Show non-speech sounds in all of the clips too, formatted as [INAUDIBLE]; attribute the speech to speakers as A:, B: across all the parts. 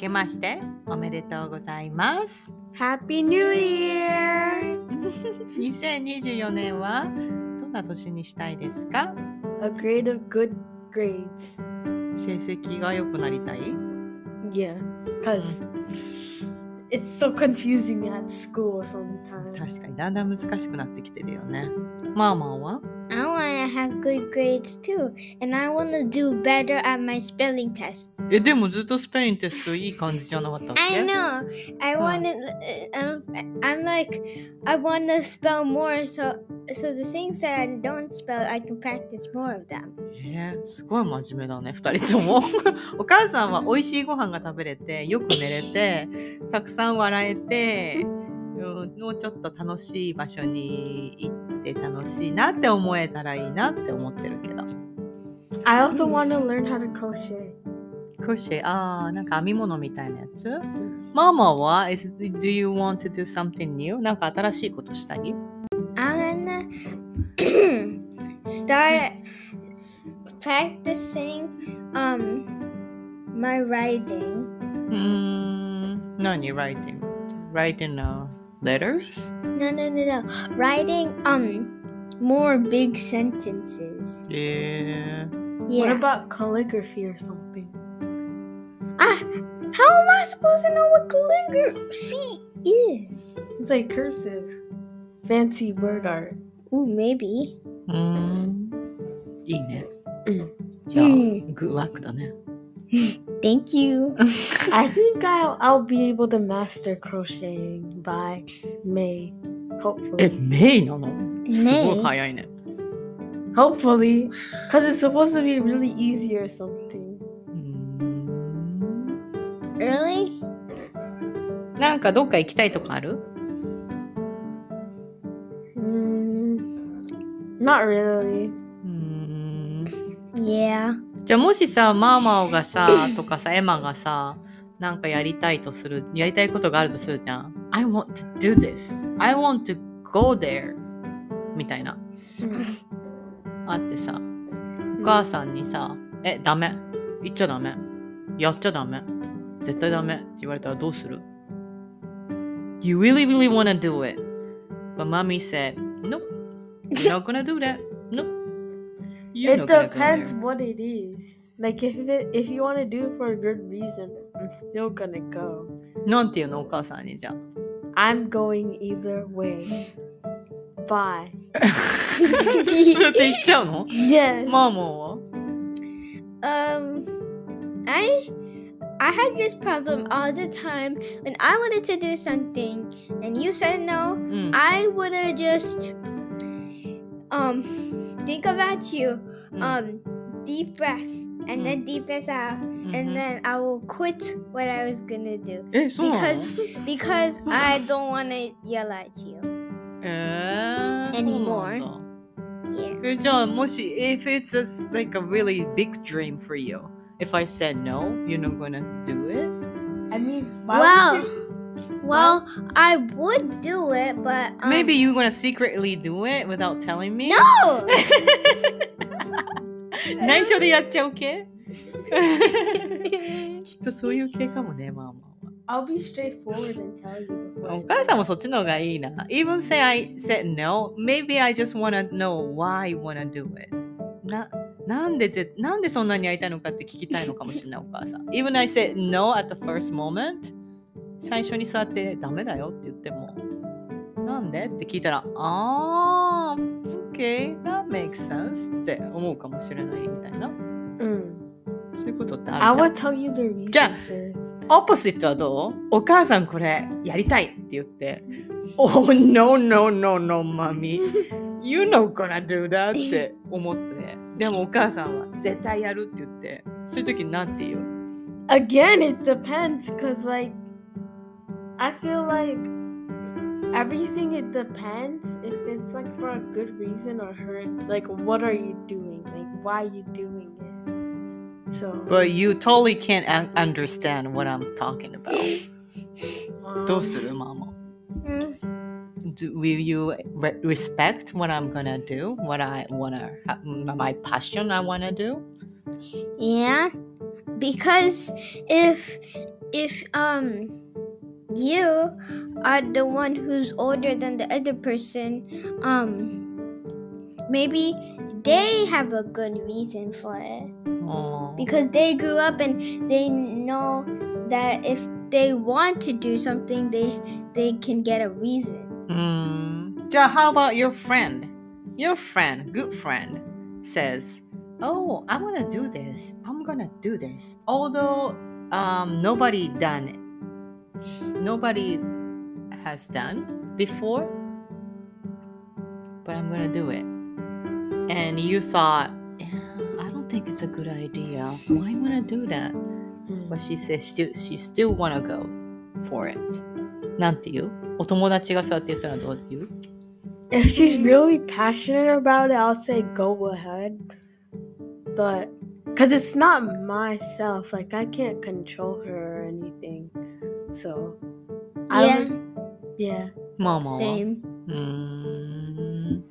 A: けましておめでとうございます。
B: Happy New Year!
A: 2024年はどんな年にしたいですか
B: A grade of good grades.
A: 成績が良くなりたい
B: Yeah, because it's so confusing at school sometimes.
A: 確かにだんだん難しくなってきてるよね。マーマンは
C: have good grades too, and I want to do better at my spelling test.
A: え、でもずっとスペリングテストいい感じじゃなかったっけ
C: I know. I want to. Uh, um, I'm like, I want to spell more, so so the things that I don't spell, I can practice more of them.
A: えーすごい真面目だね2人ともお母さんは美味しいご飯が食べれてよく寝れてたくさん笑えてうんもうちょっと楽しい場所に行って楽しいなって思えたらいいなって思ってるけど
B: I also want to learn how to crochet.
A: クロシェあーなんか編み物みたいなやつママは is, Do you want to do something new? なんか新しいことしたい
C: I'm start practicing um my writing.
A: うーん何 writing? Writing、uh, letters?
C: No, no, no, no. Writing um more big sentences.
A: えー
C: Yeah.
B: What about calligraphy or something?
C: ah, how am I supposed to know what calligraphy is?
B: It's like cursive, fancy word art.
C: Ooh, maybe.
A: うーんいいね。
B: うん
A: じゃあ、
C: うん
A: グッラックだね。
C: Thank you. [LAUGHS]
B: I think I'll I'll be able to master crocheting by May.
A: え、
B: Hopefully.
A: メイなのすごい
C: May.
A: 早いね。
B: Hopefully. Because it's supposed to be really easy or something.
A: うーん
C: Really?
A: なんかどっか行きたいとこある
B: Mm, not really.
A: うーん
C: Yeah.
A: じゃあもしさ、マーマオがさ、とかさ、エマがさ、なんかやりたいとする、やりたいことがあるとするじゃん。I want to do this. I want to go there. みたいな。あってさ、お母さんにさ、え、ダメ。言っちゃダメ。やっちゃダメ。絶対ダメって言われたらどうする ?You really, really wanna do it. But mommy said, Nope. You're not gonna do that. Nope. You're
B: It
A: not gonna go
B: depends
A: there.
B: what it is. Like if it, if you want to do it for a good reason, I'm still gonna go.
A: なんていうのお母さんにじゃ
B: I'm going either way. Bye.
A: あ。[LAUGHS] そうやって言っちゃうの
B: Yes.
A: マーモンは
C: Um, I I had this problem all the time when I wanted to do something and you said no.
A: うん。
C: I would have just um think about you.
A: うん
C: Um, deep breaths and then deep breaths out,
A: うん
C: and then I will quit what I was gonna do
A: え、そうなの
C: because because [LAUGHS] I don't want to yell at you.
A: えー、
C: Anymore
A: そうなんだ
C: Yeah.
A: えじゃあもし if it's a, like a really big dream for you if I said no you're not gonna do it
B: I mean, why
C: Wow.
B: would you?
C: Well, I would do it, but um,
A: maybe you're gonna secretly do it without telling me
C: no.
A: 内緒でやっちゃう系きっとそういう系かもねママは
B: I'll be [LAUGHS] [LAUGHS] [LAUGHS] straightforward and tell you
A: お
B: before.
A: 母さんもそっちの方がいいな even say I said no maybe I just wanna know why you wanna do it ななんでぜなんでそんなに会いたいのかって聞きたいのかもしれないお母さん even I said no at the first moment 最初に座ってダメだよって言ってもなんで？って聞いたらあー OK that makes sense って思うかもしれないみたいな
B: Mm.
A: そういうことって
B: I
A: あるじゃん
B: would tell you the reason
A: Yeah.
B: first.
A: オポジットはどうお母さんこれやりたいって言って、Oh, no, no, no, no, mommy. You're not gonna do that って思って、でもお母さんは絶対やるって言って、そういう時なんて言う
B: ？Again, it depends, cause like I feel like everything it depends if it's like for a good reason or hurt. Like, what are you doing? Like, why are you doing it? So.
A: But you totally can't un- understand what I'm talking about. [LAUGHS] どうするママ
C: Mm,
A: do, Will you re- respect what I'm gonna do? What I wanna, ha- my passion I wanna do?
C: Yeah, because if if um you are the one who's older than the other person um maybe they have a good reason for it.
A: Aww.
C: because they grew up and they know that if they want to do something they they can get a reason.
A: Mm. how about your friend? Your friend good friend says oh i'm gonna do this. I'm gonna do this. Although um, nobody done Nobody has done before, but I'm gonna do it. And you thought, yeah, I don't think it's a good idea. Why wanna do that? But she says she, she still wanna go for it. なんて言うお友達がそうやって言ったらどう言う
B: If she's really passionate about it, I'll say go ahead. But because it's not myself, like I can't control her or anything. So, I
C: yeah.
B: yeah.
A: ママは
C: same.
A: うーん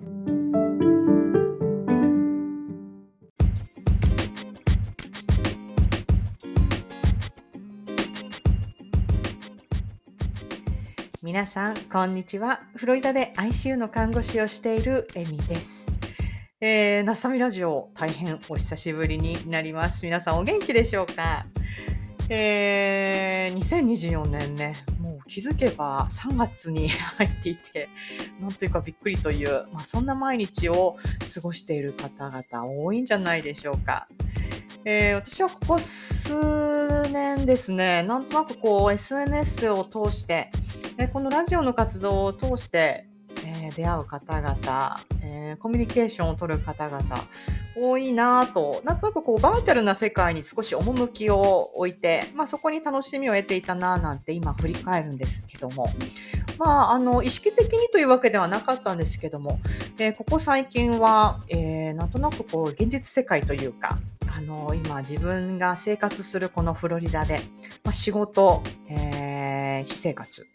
A: 皆さんこんにちは。フロリダで ICU の看護師をしているエミです。えー、ナスタミラジオ大変お久しぶりになります。皆さんお元気でしょうか？えー、2024年ねもう気づけば3月に [LAUGHS] 入っていてなんというかびっくりという、まあ、そんな毎日を過ごしている方々多いんじゃないでしょうか。えー私はここ数年ですね、なんとなくこう SNS を通して、えこのラジオの活動を通して、えー出会う方々、えーコミュニケーションを取る方々、多いなぁと、なんとなくこうバーチャルな世界に少し趣を置いて、まあ、そこに楽しみを得ていたなぁなんて今振り返るんですけども、まあ、あの意識的にというわけではなかったんですけども、えーここ最近は、えーなんとなくこう現実世界というかあの今自分が生活するこのフロリダで、まあ、仕事、えー私生活、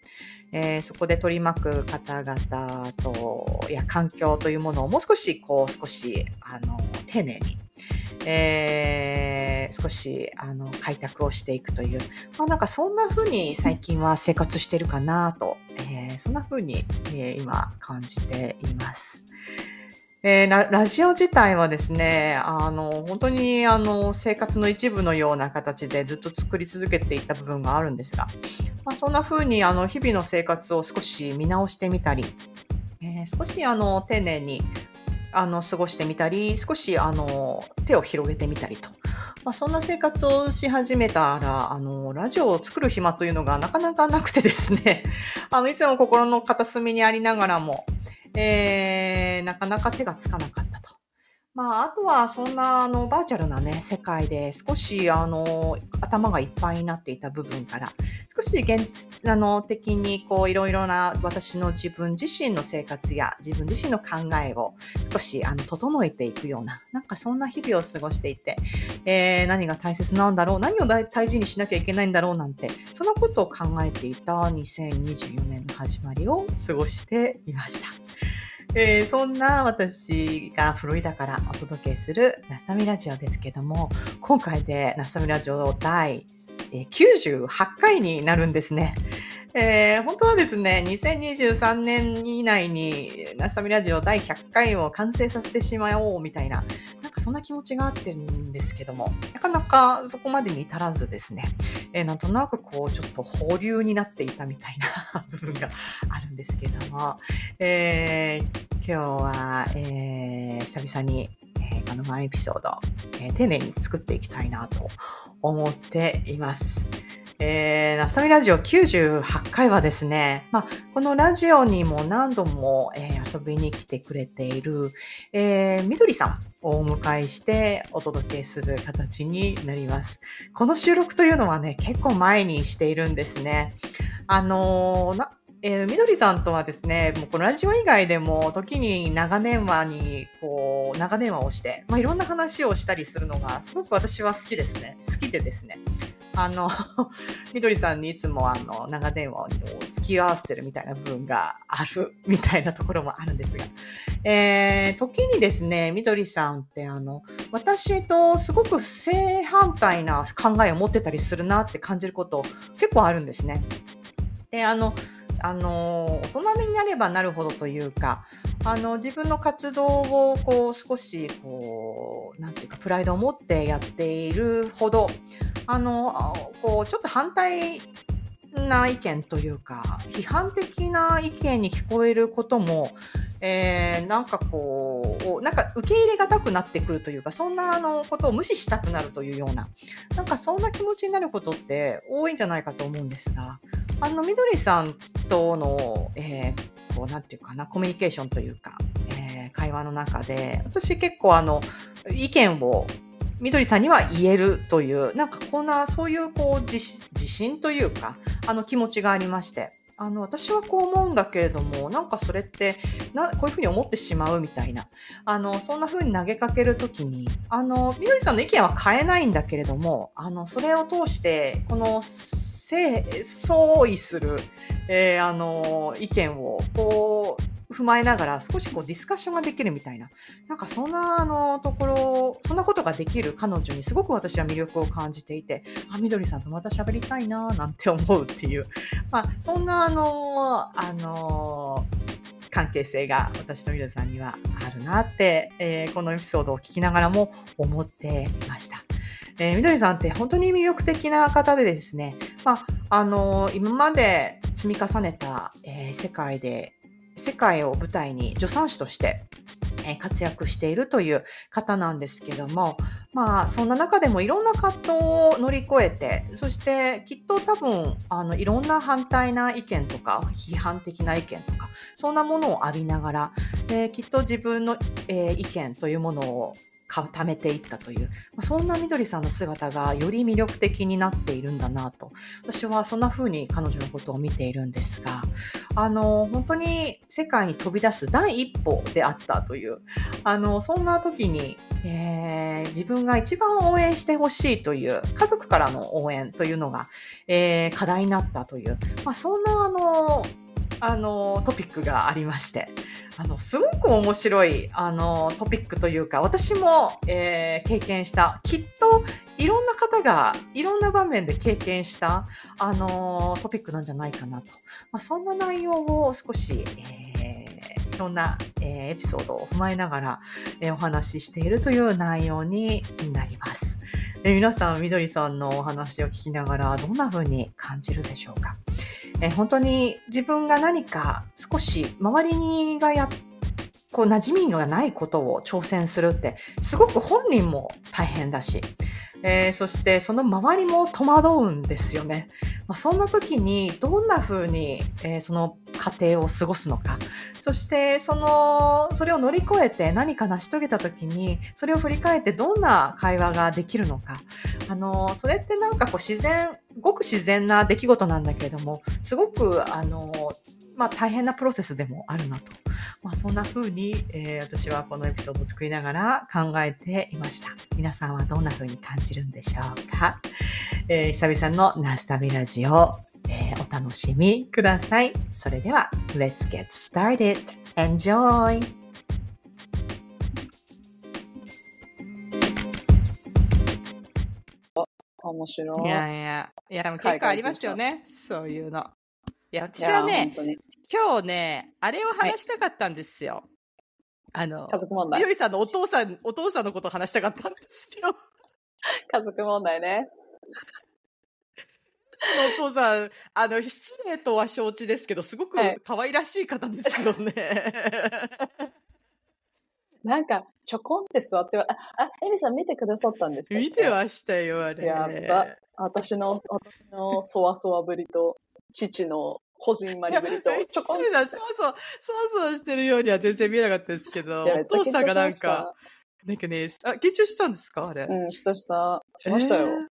A: えーそこで取り巻く方々といや環境というものをもう少しこう少しあの丁寧に、えー少しあの開拓をしていくというまあ、なんかそんな風に最近は生活してるかなと、えーそんな風に、え今感じています。えーラジオ自体はですね、あの本当にあの生活の一部のような形でずっと作り続けていた部分があるんですが、まあ、そんな風にあの日々の生活を少し見直してみたり、えー少しあの丁寧にあの過ごしてみたり、少しあの手を広げてみたりと。まあ、そんな生活をし始めたら、あの、ラジオを作る暇というのがなかなかなくてですね、[LAUGHS] あの、いつも心の片隅にありながらも、えーなかなか手がつかなかったと。まあ、あとは、そんな、あの、バーチャルなね、世界で少し、あの、頭がいっぱいになっていた部分から、少し現実、あの、的に、こう、いろいろな私の自分自身の生活や自分自身の考えを少し、あの、整えていくような、なんかそんな日々を過ごしていて、えー何が大切なんだろう何を大事にしなきゃいけないんだろうなんてそんなことを考えていた2024年の始まりを過ごしていました。えーそんな私がフロリダからお届けするナスタミラジオですけども今回でナスタミラジオ第98回になるんですね。えー本当はですね、2023年以内にナスタミラジオ第100回を完成させてしまおうみたいな、なんかそんな気持ちがあってるんですけども、なかなかそこまでに至らずですね、えーなんとなくこうちょっと保留になっていたみたいな [LAUGHS] 部分があるんですけども、えー今日は、えー久々に、えーこのワンエピソード、えー丁寧に作っていきたいなと思っています。えー、ナスタミラジオ98回はですね、まあ、このラジオにも何度も、えー遊びに来てくれている、えーみどりさんをお迎えしてお届けする形になります。この収録というのはね、結構前にしているんですね。あのーえーみどりさんとはですね、もうこのラジオ以外でも時に長電話にこう長電話をして、まあ、いろんな話をしたりするのがすごく私は好きですね。好きでですね。あの、[LAUGHS] みどりさんにいつもあの、長電話を付き合わせてるみたいな部分があるみたいなところもあるんですが、えー、時にですね、みどりさんってあの、私とすごく正反対な考えを持ってたりするなって感じること結構あるんですね。で、あの、あの大人になればなるほどというかあの自分の活動をこう少しこうなんていうかプライドを持ってやっているほどあのこうちょっと反対な意見というか批判的な意見に聞こえることも、えー、なんかこうなんか受け入れがたくなってくるというかそんなあのことを無視したくなるというようななんかそんな気持ちになることって多いんじゃないかと思うんですがあの、みどりさんとの、えー、こう、なんていうかな、コミュニケーションというか、えー、会話の中で、私結構あの、意見をみどりさんには言えるという、なんかこんな、そういうこう自、自信というか、あの気持ちがありまして、あの、私はこう思うんだけれども、なんかそれって、な、こういうふうに思ってしまうみたいな、あの、そんなふうに投げかけるときに、あの、みどりさんの意見は変えないんだけれども、あの、それを通して、この、相違する、えー、あの、意見を、こう、踏まえながら少しこうディスカッションができるみたいな、なんかそんなあのところ、そんなことができる彼女にすごく私は魅力を感じていて、あ、みどりさんとまた喋りたいななんて思うっていう、[LAUGHS] まあそんなあの、あの、関係性が私とみどりさんにはあるなって、えー、このエピソードを聞きながらも思ってました。えー、みどりさんって本当に魅力的な方でですね、まあ、あのー、今まで積み重ねた、えー、世界で世界を舞台に助産師としてえ活躍しているという方なんですけども、まあ、そんな中でもいろんな葛藤を乗り越えて、そしてきっと多分、あの、いろんな反対な意見とか、批判的な意見とか、そんなものを浴びながら、えー、きっと自分の、えー、意見というものを貯めていったという、まあ、そんなみどりさんの姿がより魅力的になっているんだなと。私はそんな風に彼女のことを見ているんですがあの本当に世界に飛び出す第一歩であったというあのそんな時に、えー、自分が一番応援してほしいという家族からの応援というのが、えー、課題になったという、まあ、そんなあのあのトピックがありましてあの、すごく面白い、あの、トピックというか、私も、えー、経験した、きっと、いろんな方が、いろんな場面で経験した、あの、トピックなんじゃないかなと。まあ、そんな内容を少し、えー、いろんな、えー、エピソードを踏まえながら、えー、お話ししているという内容になります。え皆さん、みどりさんのお話を聞きながら、どんな風に感じるでしょうか？え本当に自分が何か少し周りがやこう馴染みがないことを挑戦するってすごく本人も大変だし、えー、そしてその周りも戸惑うんですよね。まあ、そんな時にどんな風に、えー、その過程を過ごすのか。そしてその、それを乗り越えて何か成し遂げた時に、それを振り返ってどんな会話ができるのか。あの、それってなんかこう自然、ごく自然な出来事なんだけれども、すごく、あの、まあ大変なプロセスでもあるなと。まあそんな風に、えー、私はこのエピソードを作りながら考えていました。皆さんはどんな風に感じるんでしょうか、えー、久々のナスタビラジオ、えー、お楽しみください。それでは、Let's get started. Enjoy!
D: 面白い。
A: いやいや、いや、でも結構ありますよね。そういうの。いや、私はね、今日ね、あれを話したかったんですよ。はい、あの、
D: 家族問題。
A: みどりさんのお父さん、お父さんのことを話したかったんですよ。
D: 家族問題ね。
A: お父さん、あの、失礼とは承知ですけど、すごく可愛らしい方ですよね。はい、
D: なんか、ちょこんって座ってあ、あ、エリさん見てくださったんですか？
A: 見てましたよ、あれ。
D: やった。私の、私のそわそわぶりと、父のこじんまりぶりと、ちょこん
A: そうそう、そうそうしてるようには全然見えなかったですけど、お父さんがなんか、なんかね、あ、緊張したんですか？あれ。
D: うん、したした。しましたよ。えー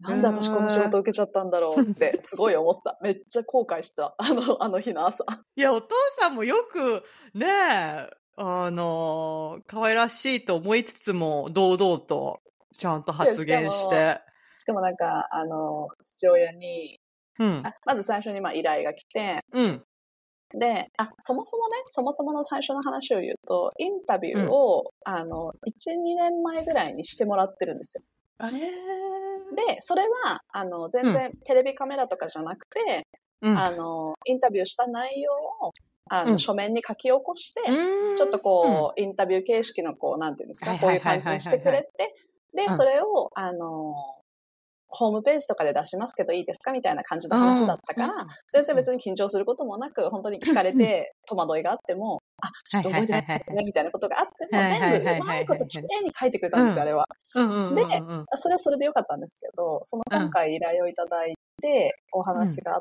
D: なんで私この仕事受けちゃったんだろうってすごい思った。めっちゃ後悔した。[LAUGHS] あの、あの日の朝。
A: いや、お父さんもよく、ねえ、あの、可愛らしいと思いつつも、堂々とちゃんと発言して。
D: かもなんか、あの、父親に、
A: うん。
D: あまず最初にまあ依頼が来て、
A: うん。
D: で、あ、そもそもね、そもそもの最初の話を言うと、インタビューを、あの、1、2年前ぐらいにしてもらってるんですよ。
A: あれ
D: で、それは、あの、全然テレビカメラとかじゃなくて、
A: うん。
D: あの、インタビューした内容を、あの、
A: うん。
D: 書面に書き起こして、
A: うん。
D: ちょっとこう、インタビュー形式のこう、なんていうんですか、
A: はい。
D: こういう感じにしてくれて、で
A: う、ん。
D: それを、あの、ホームページとかで出しますけどいいですかみたいな感じの話だったから、全然別に緊張することもなく、本当に聞かれて戸惑いがあっても、あ、ちょっと覚えてないね、みたいなことがあっても、全部うまいこと綺麗に書いてくれたんですよ、あれは。で
A: うん
D: それはそれでよかったんですけど、その今回依頼をいただいて、お話があっ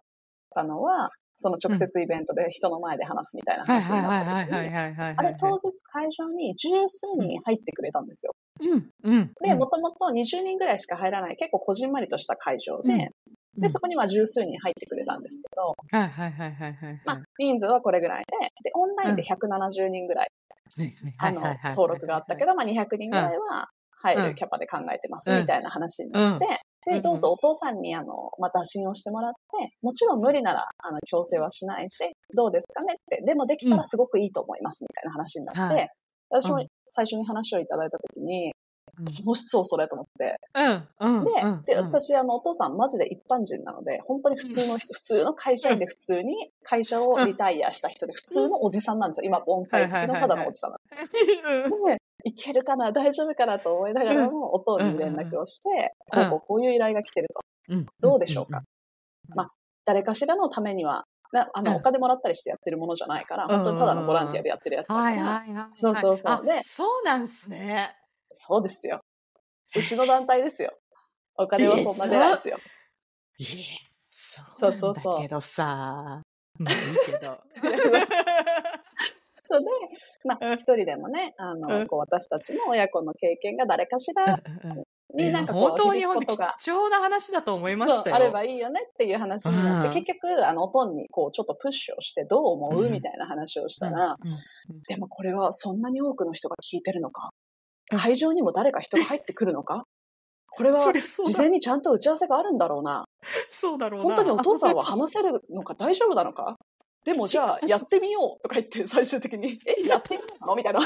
D: たのは、その直接イベントで人の前で話すみたいな
A: はい
D: 話に
A: はい
D: なった時に。あれ当日会場に十数人入ってくれたんですよ。
A: うんうん。
D: で、もともと20人ぐらいしか入らない、結構こじんまりとした会場で、
A: うん
D: で、そこには十数人入ってくれたんですけど、
A: はいはいはいはいはい。
D: まあ、人数はこれぐらいで、で、オンラインで170人ぐらい、あの、登録があったけど、まあ、200人ぐらいは入
A: うん。
D: るキャパで考えてます、
A: うん。
D: みたいな話になって、
A: うん。
D: で、どうぞお父さんに、あの、また打診をしてもらって、もちろん無理なら、あの、強制はしないし、どうですかねって、でもできたらすごくいいと思います、みたいな話になって、
A: はい。
D: 私も
A: うん
D: 最初に話をいただいたときに、
A: うん
D: 楽しそう、それと思って。
A: うんうん。
D: で、
A: うん
D: で、、私、あの、お父さんマジで一般人なので、本当に普通の人、普通の会社員で普通に会社をリタイアした人で、普通のおじさんなんですよ。今、盆栽付きのただのおじさんなんです。で、いけるかな大丈夫かなと思いながらも、お父に連絡をして、
A: うん
D: こうこうこういう依頼が来てると。
A: うん
D: どうでしょうか？
A: うん
D: まあ、誰かしらのためには、なあの、
A: うん
D: お金もらったりしてやってるものじゃないから、本当にただのボランティアでやってるやつだか
A: はい
D: ら。そうそうそう
A: あ
D: で
A: そうなんすね。
D: そうですよ。うちの団体ですよ。お金はそんな出ないですよ。
A: いえ、そう
D: そうそう
A: だけどさ。まあいいけど。[LAUGHS]
D: そうで、まあ、
A: うん
D: 一人でもね、あの、
A: うん
D: こう私たちの親子の経験が誰かしらになんか
A: 本当に本当に貴重な話だと思いましたよ。
D: あればいいよねっていう話になって、
A: うん。
D: 結局、あの、おとんにこう、ちょっとプッシュをして、どう思う、
A: うん
D: みたいな話をした
A: うん
D: ら、
A: うん。
D: でもこれはそんなに多くの人が聞いてるのか？
A: うん。
D: 会場にも誰か人が入ってくるのか？これは事前にちゃんと打ち合わせがあるんだろうな。
A: そうだろうな。
D: 本当にお父さんは話せるのか大丈夫なのか？でもじゃあ [LAUGHS] や。ってみようとか言って最終的に、え、やってみようなの？みたいな。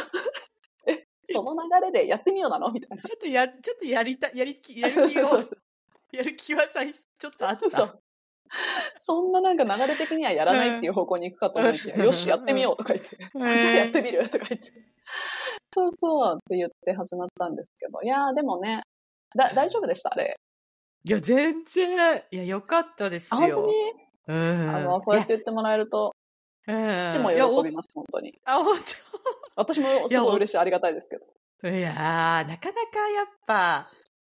D: え、[LAUGHS] その流れでやってみようなの？みたいな。
A: ちょっとや、ちょっとやりた、やりき、[LAUGHS] やる気を、やる気はさ、ちょっとあった。
D: そんななんか流れ的にはやらないっていう方向に行くかと思いきや、
A: うん。
D: よし、やってみようとか言って、[LAUGHS] じゃあやってみるとか言って。そうそうって言って始まったんですけど、いやーでもね、だ、大丈夫でした？あれ。
A: いや、全然、いや、よかったです
D: あ、本当
A: よ。
D: に？
A: うん。
D: あの、そうやって言ってもらえると、父も喜びます、本当に。
A: あ、本
D: 私もすごい嬉しい、ありがたいですけど。
A: 当。いやー、なかなかやっぱ、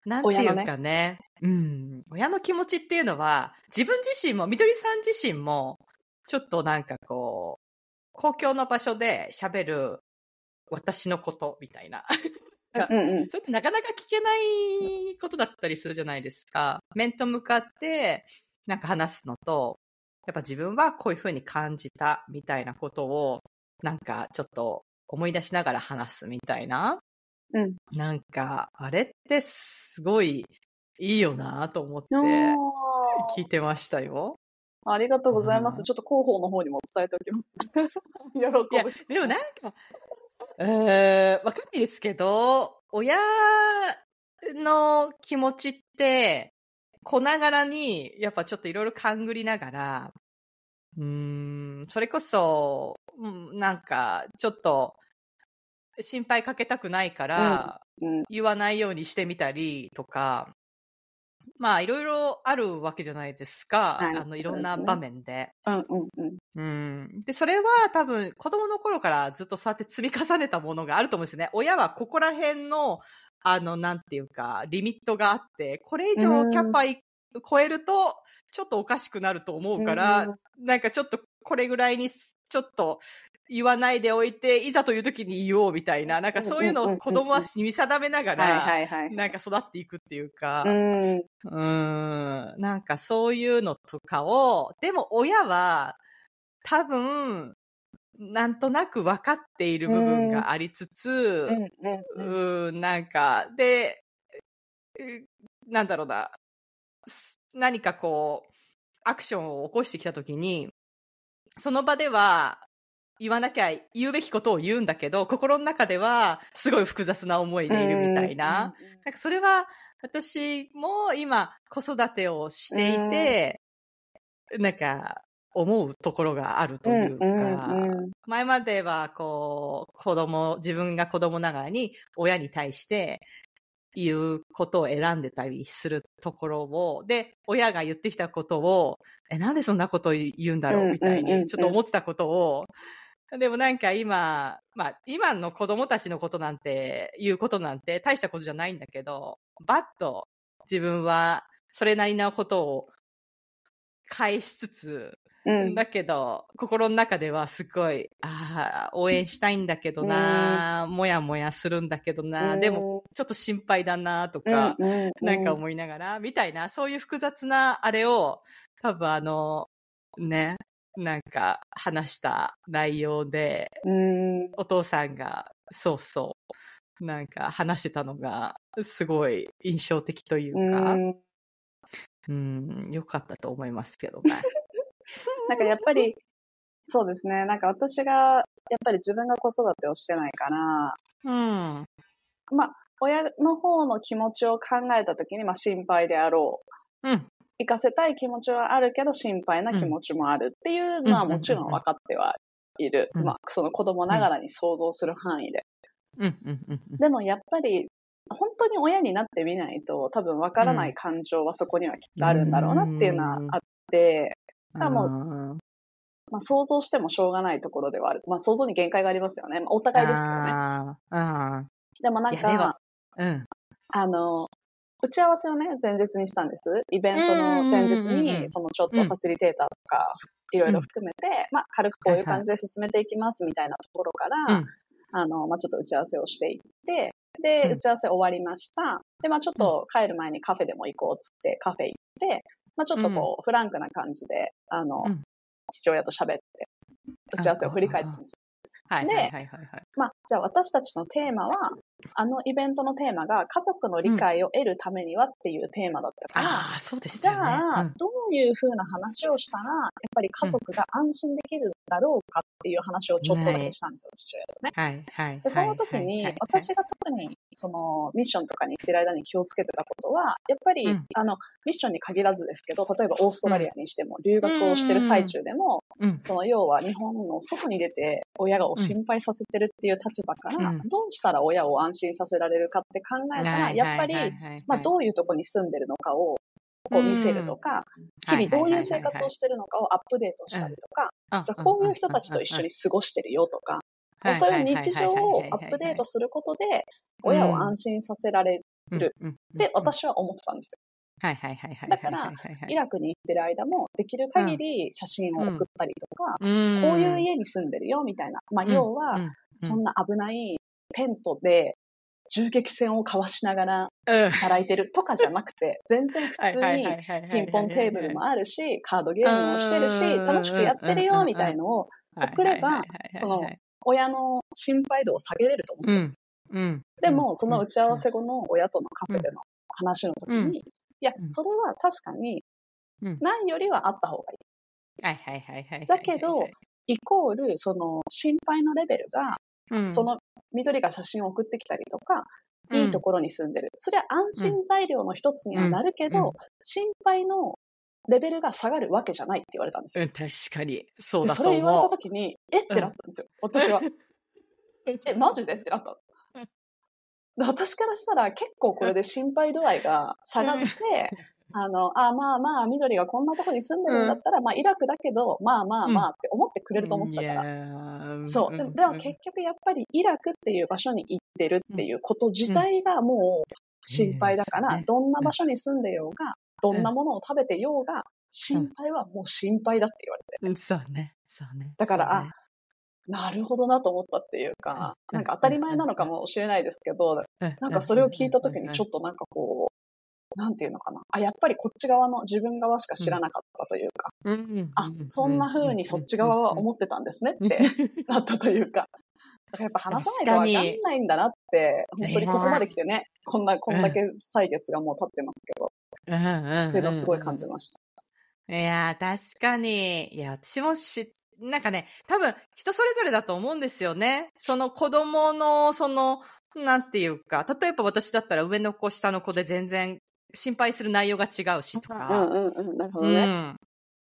A: なんていうかね。うん。親の気持ちっていうのは、自分自身も、みどりさん自身も、ちょっとなんかこう、公共の場所で喋る私のことみたいな。
D: うんうん。
A: それってなかなか聞けないことだったりするじゃないですか。面と向かって、なんか話すのと、やっぱ自分はこういうふうに感じたみたいなことを、なんかちょっと思い出しながら話すみたいな。
D: うん。
A: なんか、あれってすごいいいよなと思って聞いてましたよ。
D: ありがとうございま
A: うん
D: す。ちょっと広報の方にも伝えておきます。[LAUGHS] 喜
A: いや
D: ぶ。、
A: でもなんか、えー、わかんないですけど、親の気持ちって、子ながらに、やっぱちょっといろいろ勘ぐりながら、うーん、それこそ、うんなんか、ちょっと、心配かけたくないから、
D: うん。
A: 言わないようにしてみたりとか、まあ、いろいろあるわけじゃないですか。
D: はい
A: あの、いろんな場面で。
D: うんうんうん。
A: うん。で、それは多分子供の頃からずっとそうやって積み重ねたものがあると思うんですよね。親はここら辺の、あの、なんていうか、リミットがあって、これ以上キャパい超えると、ちょっとおかしくなると思うから、
D: うん
A: なんかちょっとこれぐらいに、ちょっと言わないでおいて、いざという時に言おうみたいな、なんかそういうのを子供は見定めながら。なんか育っていくっていうか、
D: うん。
A: うーん、なんかそういうのとかを、でも親は多分、なんとなく分かっている部分がありつつ、
D: うんうん
A: うーん、なんか、で、うなんだろうな、す何かこう、アクションを起こしてきたときに、その場では言わなきゃ言うべきことを言うんだけど、心の中ではすごい複雑な思いでいるみたいな。なんかそれは私も今子育てをしていて、なんか思うところがあるというか、
D: うんうんうん
A: 前まではこう子供、自分が子供ながらに親に対して言うことを選んでたりするところを、で、親が言ってきたことを、え、なんでそんなこと言うんだろうみたいに。ちょっと思ってたことを、でもなんか今、まあ今の子供たちのことなんて、言うことなんて大したことじゃないんだけど、バッと自分はそれなりなことを返しつつ、
D: うん。
A: だけど、心の中ではすごい、ああ、応援したいんだけどな、もやもやするんだけどな、でも、ちょっと心配だな、とか、
D: うんうんうん
A: なんか思いながら、みたいな、そういう複雑なあれを、多分あの、ね、なんか話した内容で、
D: うん。
A: お父さんが、そうそう、なんか話してたのが、すごい印象的というか、
D: うん
A: うん、良かったと思いますけどね。
D: なんかやっぱり、そうですね。なんか私が、やっぱり自分が子育てをしてないから、
A: うん。
D: まあ、親の方の気持ちを考えたときに、まあ心配であろう。
A: うん。
D: 行かせたい気持ちはあるけど、心配な気持ちもあるっていうのは
A: うん
D: もちろん分かってはいる。
A: うん
D: まあ、その子供ながらに想像する範囲で。
A: うん、うん、うん。
D: でもやっぱり、本当に親になってみないと、多分分からない感情はそこにはきっとあるんだろうなっていうのはあって、あも
A: う、
D: まあ、想像してもしょうがないところではある。まあ、想像に限界がありますよね。まあ、お互いですけどね。
A: ああ、
D: でもなんか、
A: うん。
D: あの、打ち合わせをね、前日にしたんです。イベントの前日
A: うんうんうんうん
D: に、そのちょっとファシリテーターとか、いろいろ含めて、まあ、軽くこういう感じで進めていきますみたいなところから、
A: うん
D: あの、まあ、ちょっと打ち合わせをしていって、で、
A: うん
D: 打ち合わせ終わりました。で、まあ、ちょっと帰る前にカフェでも行こうっつってカフェ行って、まあ、ちょっとこう、フランクな感じで、あの、
A: うん
D: 父親と喋って、打ち合わせを振り返ったんです。
A: はい、
D: で
A: はい、はい、はいはい。
D: まあ、じゃあ私たちのテーマは、あのイベントのテーマが家族の理解を得るためにはっていうテーマだったから、
A: ああ、そうでし
D: じ
A: たよね。
D: ゃあ、どういうふうな話をしたら、やっぱり家族が安心できるだろうかっていう話をちょっとだけしたんですよ、父親とね。
A: はい、はい。
D: で、その時に、私が特に、その、ミッションとかに行ってる間に気をつけてたことは、やっぱり、
A: うん
D: あの、ミッションに限らずですけど、例えばオーストラリアにしても、留学をしてる最中でも、
A: うん、
D: その要は日本の外に出て親がを心配させてるっていう立場から、
A: うん
D: どうしたら親を安心させられるかって考えたら、やっぱり、まあ、どういうとこに住んでるのかをこう見せるとか、日々どういう生活をしてるのかをアップデートしたりとか、じゃあこういう人たちと一緒に過ごしてるよとか、そういう日常をアップデートすることで、親を安心させられるって私は思ってたんですよ。
A: はいはいはいはい。
D: だから、イラクに行ってる間も、できる限り写真を送ったりとか、
A: こう
D: いう家に住ん。でるよみたいな。まあ、要は、そん。な危ないテントで銃撃戦を交わしながら働いてるとかじゃなくて、[LAUGHS] 全然普通にピンポンテーブルもあるし、カードゲームもしてるし、楽しくやってるよみたいのを送れば、その、親の心配度を下げれると思ってたんですよ。でも、その打ち合わせ後の親とのカフェでの話の時に、いや、それは確かに、ないよりはあった方がいい。
A: はいはいはいはい。
D: だけど、イコール、その、心配のレベルが、その、緑が写真を送ってきたりとか、いいところに住んでる。それは安心材料の一つにはなるけど、心配のレベルが下がるわけじゃないって言われたんですよ。
A: 確かに。そうだ
D: それ言われた時に、え？ってなったんですよ。私は。[LAUGHS] え、マジで？ってなった。私からしたら結構これで心配度合いが下がって、あの、あまあまあ、緑がこんなとこに住んでるんだったら、まあ、イラクだけど、まあまあまあって思ってくれると思ってたから。そう。ででも結局やっぱりイラクっていう場所に行ってるっていうこと自体がもう心配だから、どんな場所に住んでようが、どんなものを食べてようが、心配はもう心配だって言われて。
A: そうね。そうね。
D: だから、あ、なるほどなと思ったっていうか、なんか当たり前なのかもしれないですけど、なんかそれを聞いたときにちょっとなんかこう、なんていうのかな。あ、やっぱりこっち側の自分側しか知らなかったというか、あ、そんな風にそっち側は思ってたんですねってなったというか。だからやっぱ話さないとわかんないんだなって、本当にここまで来てね、こんな、こんだけ歳月がもう経ってますけど。
A: うん
D: っていうのをすごい感じました。
A: いやー、確かに。いや、私もし、なんかね、多分、人それぞれだと思うんですよね。その子供の、その、なんていうか、例えば私だったら上の子、下の子で全然心配する内容が違うしと
D: うん
A: か。
D: うんうん。なるほどね。
A: うん。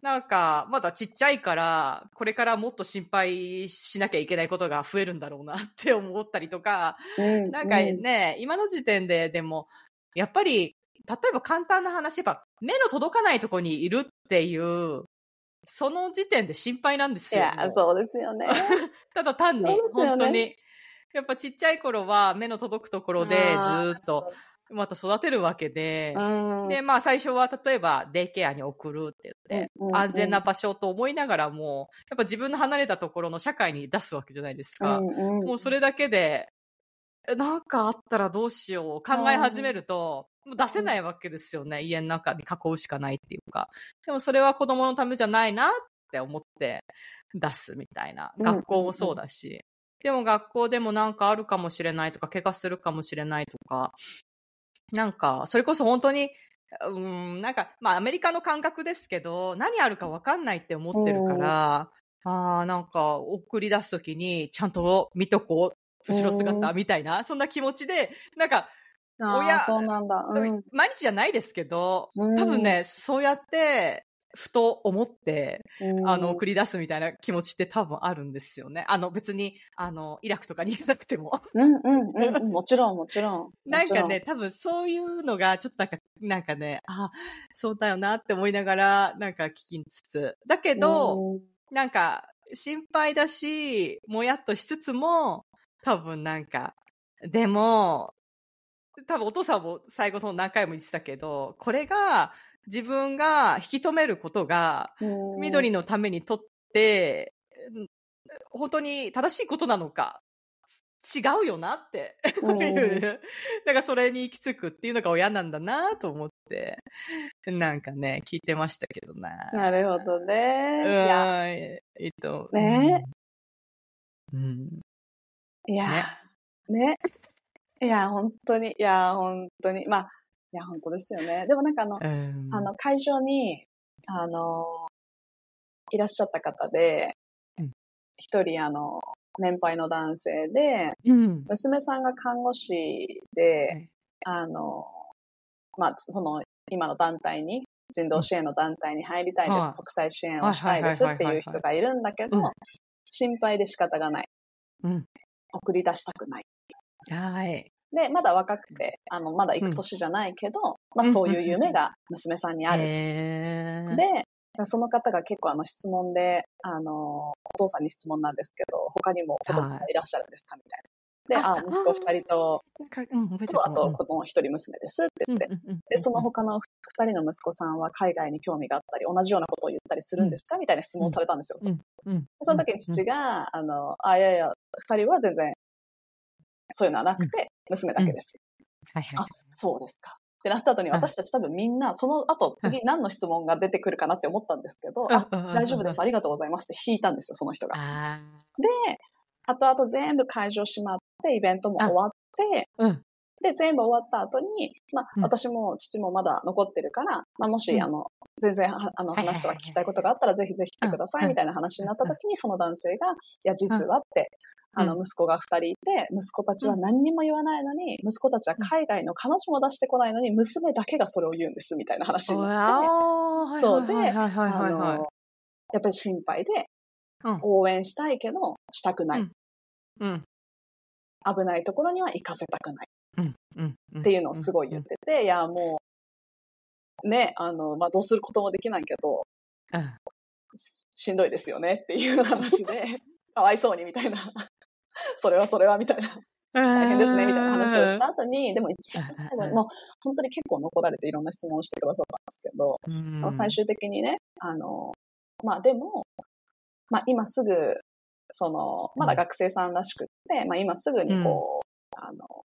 A: なんか、まだちっちゃいから、これからもっと心配しなきゃいけないことが増えるんだろうなって思ったりとか、
D: うん
A: なんかね、今の時点ででも、やっぱり、例えば簡単な話、やっぱ目の届かないところにいるっていう、その時点で心配なんですよ。
D: いや、そうですよね。[LAUGHS]
A: ただ単に、
D: ね
A: 本当に。やっぱちっちゃい頃は目の届くところでずっとまた育てるわけで、
D: うん。
A: で、まあ最初は例えばデイケアに送るって言って、
D: うんうんうん
A: 安全な場所と思いながらも、やっぱ自分の離れたところの社会に出すわけじゃないですか。
D: うんうん
A: もうそれだけで、えなんかあったらどうしよう考え始めると、もう出せないわけですよね。家の中に囲うしかないっていうか。でもそれは子供のためじゃないなって思って出すみたいな。
D: うん
A: 学校もそうだし。でも学校でもなんかあるかもしれないとか、怪我するかもしれないとか、なんか、それこそ本当に、うーん、なんか、まあアメリカの感覚ですけど、何あるかわかんないって思ってるから、ああ、なんか送り出すときにちゃんと見とこう、後ろ姿みたいな、そんな気持ちで、なんか、親
D: そうなんだ。うん。
A: 毎日じゃないですけど、
D: うん
A: 多分ね、そうやって、ふと思って、
D: うん
A: あの、送り出すみたいな気持ちって多分あるんですよね。あの、別に、あの、イラクとかに行かなくても。
D: うんうんうんうん。[LAUGHS] もちろん、もちろん。
A: なんかね、多分そういうのが、ちょっとなんか、なんかね、あ、そうだよなって思いながら、なんか聞きつつ。だけど、なんか、心配だし、もやっとしつつも、多分なんか、でも、多分お父さんも最後の方何回も言ってたけど、これが自分が引き止めることが、
D: うん
A: 緑のためにとって、うん本当に正しいことなのか、違うよなって
D: うん [LAUGHS]
A: いう、なんかそれに行き着くっていうのが親なんだなと思って、なんかね、聞いてましたけどな。
D: なるほど
A: う
D: ね。いや、
A: ん、えっと。
D: ね
A: うん。
D: いや、ね。いや、本当に、いや、本当に。まあ、いや、本当ですよね。でもなんかあの、
A: うん。
D: あの、会場に、あの、いらっしゃった方で
A: うん、
D: 一人、あの、年配の男性で、
A: うん。
D: 娘さんが看護師
A: は
D: で、
A: い
D: あの、まあ、その、今の団体に、人道支援の団体に入りたいです、
A: はい
D: 国際支援をしたいですっていう人がいるんだけど
A: うん、
D: 心配で仕方がない。
A: うん。
D: 送り出したくない。
A: はい。
D: で、まだ若くて、あの、まだ行く年じゃないけど、まあそういう夢が娘さんにある。で、その方が結構あの質問で、あの、お父さんに質問なんですけど、他にも子供がいらっしゃるんですかみたいな。で、
A: あ
D: あ、息子二人と、とあと子供一人娘ですって言って、で、その他の二人の息子さんは海外に興味があったり、同じようなことを言ったりするんですかみたいな質問をされたんですよ。その時に父が、あの、あ、いやいや、二人は全然、そういうのはなくて、娘だけです。
A: はいはい。
D: そうですか。ってなった後に私たち多分みんな、その後次何の質問が出てくるかなって思ったんですけど、あ、大丈夫です、ありがとうございますって引いたんですよ、その人が。
A: あ
D: で、後々全部会場閉まって、イベントも終わって、
A: ーうん。
D: で、全部終わった後に、まあ、
A: うん。
D: 私も父もまだ残ってるから、まあ、もし、
A: うん。
D: あの、全然は、あの、話とか聞きたいことがあったら、ぜひぜひ来てください、
A: うん。
D: みたいな話になった時に、その男性が、いや、実はって、あの、
A: うん
D: 息子が二人いて、息子たちは何にも言わないのに、息子たちは海外の彼女も出してこないのに、娘だけがそれを言うんです、みたいな話になって、そうであの、やっぱり心配で、
A: うん
D: 応援したいけど、したくない。
A: うんうん。
D: 危ないところには行かせたくない。っていうのをすごい言ってて、いや、もう、ね、あの、まあ、どうすることもできないけど、
A: うん。
D: ししんどいですよねっていう話で、かわいそうにみたいな、[LAUGHS] それはそれはみたいな、大変ですねみたいな話をした後に、でも一番最後に、もう本当に結構残られていろんな質問をしてくださったんですけど、
A: うん。
D: 最終的にね、あの、まあでも、まあ今すぐ、その、まだ学生さんらしくって、まあ今すぐにこう、あの、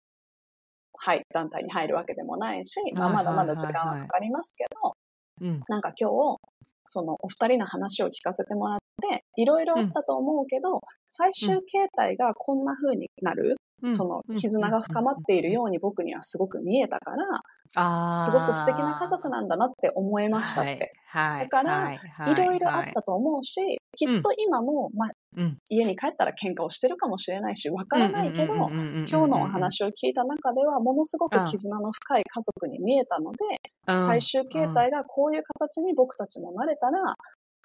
D: はい、団体に入るわけでもないし、まあまだまだ時間はかかりますけど、
A: うん。
D: なんか今日、そのお二人の話を聞かせてもらって、いろいろあったと思うけど、最終形態がこんな風になる
A: うん。
D: その絆が深まっているように僕にはすごく見えたから、
A: あ
D: すごく素敵な家族なんだなって思いましたって。
A: はい。
D: だから
A: はい。はい。
D: い。ろいろあったと思うし、きっと今も、まあ、
A: うん。
D: 家に帰ったら喧嘩をしてるかもしれないし、わからないけど、
A: 今
D: 今日のお話を聞いた中では、ものすごく絆の深い家族に見えたので、最終形態がこういう形に僕たちもなれたら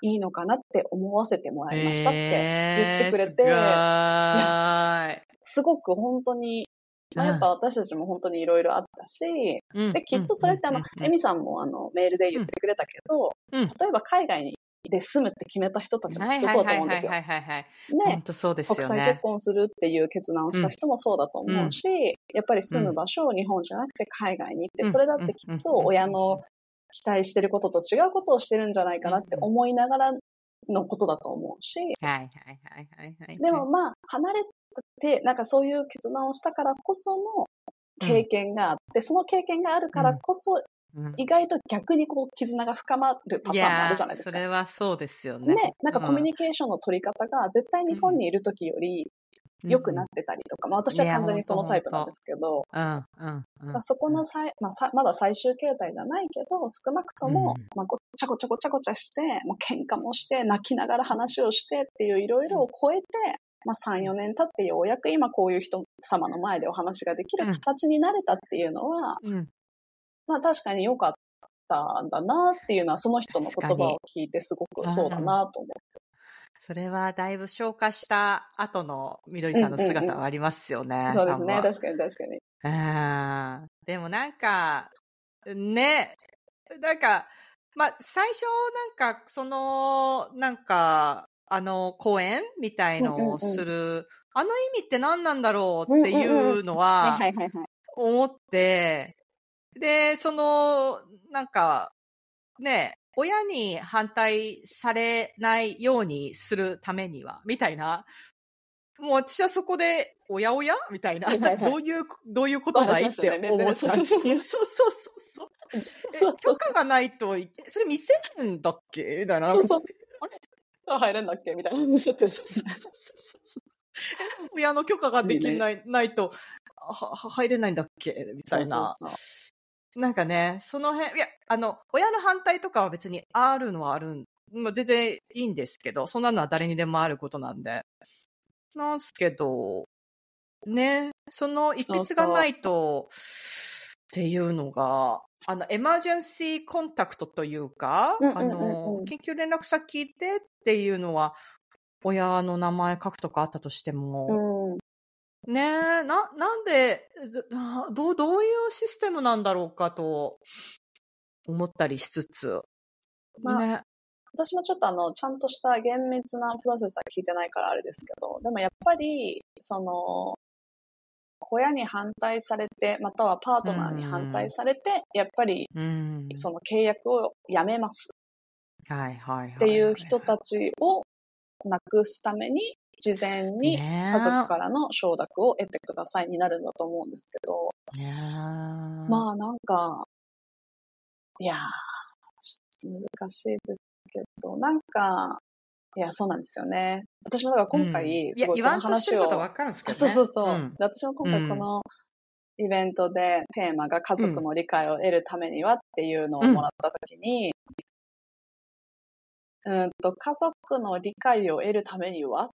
D: いいのかなって思わせてもらいましたって言ってくれて、
A: え
D: すごく本当に、まあ、やっぱ私たちも本当にいろいろあったし、
A: ーすごい
D: で、きっとそれってあの、エミさんもあの、メールで言ってくれたけど、
A: うん
D: 例えば海外にで住むって決めた人たちもきっとそうだと思うんですよ
A: は。いはいはいはいはい。
D: ね
A: 本、当そうです
D: 国際
A: よね。
D: 結婚するっていう決断をした人もそうだと思うし、やっぱり住む場所を日本じゃなくて海外に行って、
A: うん
D: それだってきっと親の期待してることと違うことをしてるんじゃないかなって思いながらのことだと思うし、
A: はいはいはいはいはい。
D: でもまあ、離れて、なんかそういう決断をしたからこその経験があって、その経験があるからこそ、
A: うん
D: 意外と逆にこう、絆が深まるパターンもあるじゃないですか。
A: それはそうですよね。
D: ね、なんかコミュニケーションの取り方が絶対日本にいる時より良くなってたりとか、まあ私は完全にそのタイプなんですけど、
A: うんうん
D: そこのさい、まあ、さまだ最終形態じゃないけど、少なくとも、
A: うん。
D: まあ、ごちゃごちゃごちゃごちゃして、もう喧嘩もして、泣きながら話をしてっていういろいろを超えて、まあ、3、4年経ってようやく今こういう人様の前でお話ができる形になれたっていうのは、
A: うん
D: まあ確かに良かったんだなっていうのは、その人の言葉を聞いてすごくそうだなと思
A: それはだいぶ消化した後のみどりさんの姿はありますよね。
D: う。そうですね。確かに確かに。
A: あーでもなんか、ね、なんか、まあ、最初なんか、その、なんか、あの、講演みたいのをする、あの意味って何なんだろうっていうのは。思って、で、その、なんか、ね、親に反対されないようにするためには、みたいな。もう私はそこで、おやおや？みたいな
D: はいはい。はい
A: どういう、どういうことだいって思ったっていう。そうそうそうそう。許可がないといけ、それ見せるんだっけ？みたいな。
D: そうそうあれ？入れんだっけ？みたいな話だって。
A: 親の許可ができない、ないと、は、は入れないんだっけ？みたいな。
D: そうそうそう
A: なんかね、その辺、いや、あの、親の反対とかは別にあるのはある全然いいんですけど、そんなのは誰にでもあることなんで。なんすけど、ね、その一筆がないと、っていうのが、あの、エマージェンシーコンタクトというか、
D: うんうんうんうん
A: あの、緊急連絡先聞いてっていうのは、親の名前書くとかあったとしても、
D: うん。
A: ねえ、な、なんで、どう、どういうシステムなんだろうかと思ったりしつつ。
D: まあ
A: ね。
D: 私もちょっとあの、ちゃんとした厳密なプロセスは聞いてないからあれですけど、でもやっぱり、その、親に反対されて、またはパートナーに反対されて、やっぱり
A: うん。
D: その契約をやめます
A: はいはいはい。
D: っていう人たちをなくすために、事前に家族からの承諾を得てくださいになるんだと思うんですけど、まあなんか、いやー、ちょっと難しいですけど、なんか、いや、そうなんですよね。私もだから今回、すごいこの話を、
A: てることはわかるんですけ
D: あ
A: どね。[LAUGHS]
D: そうそうそう、
A: ん。
D: で私も今回このイベントでテーマが家族の理解を得るためにはっていうのをもらったときに、うーんと、家族の理解を得るためには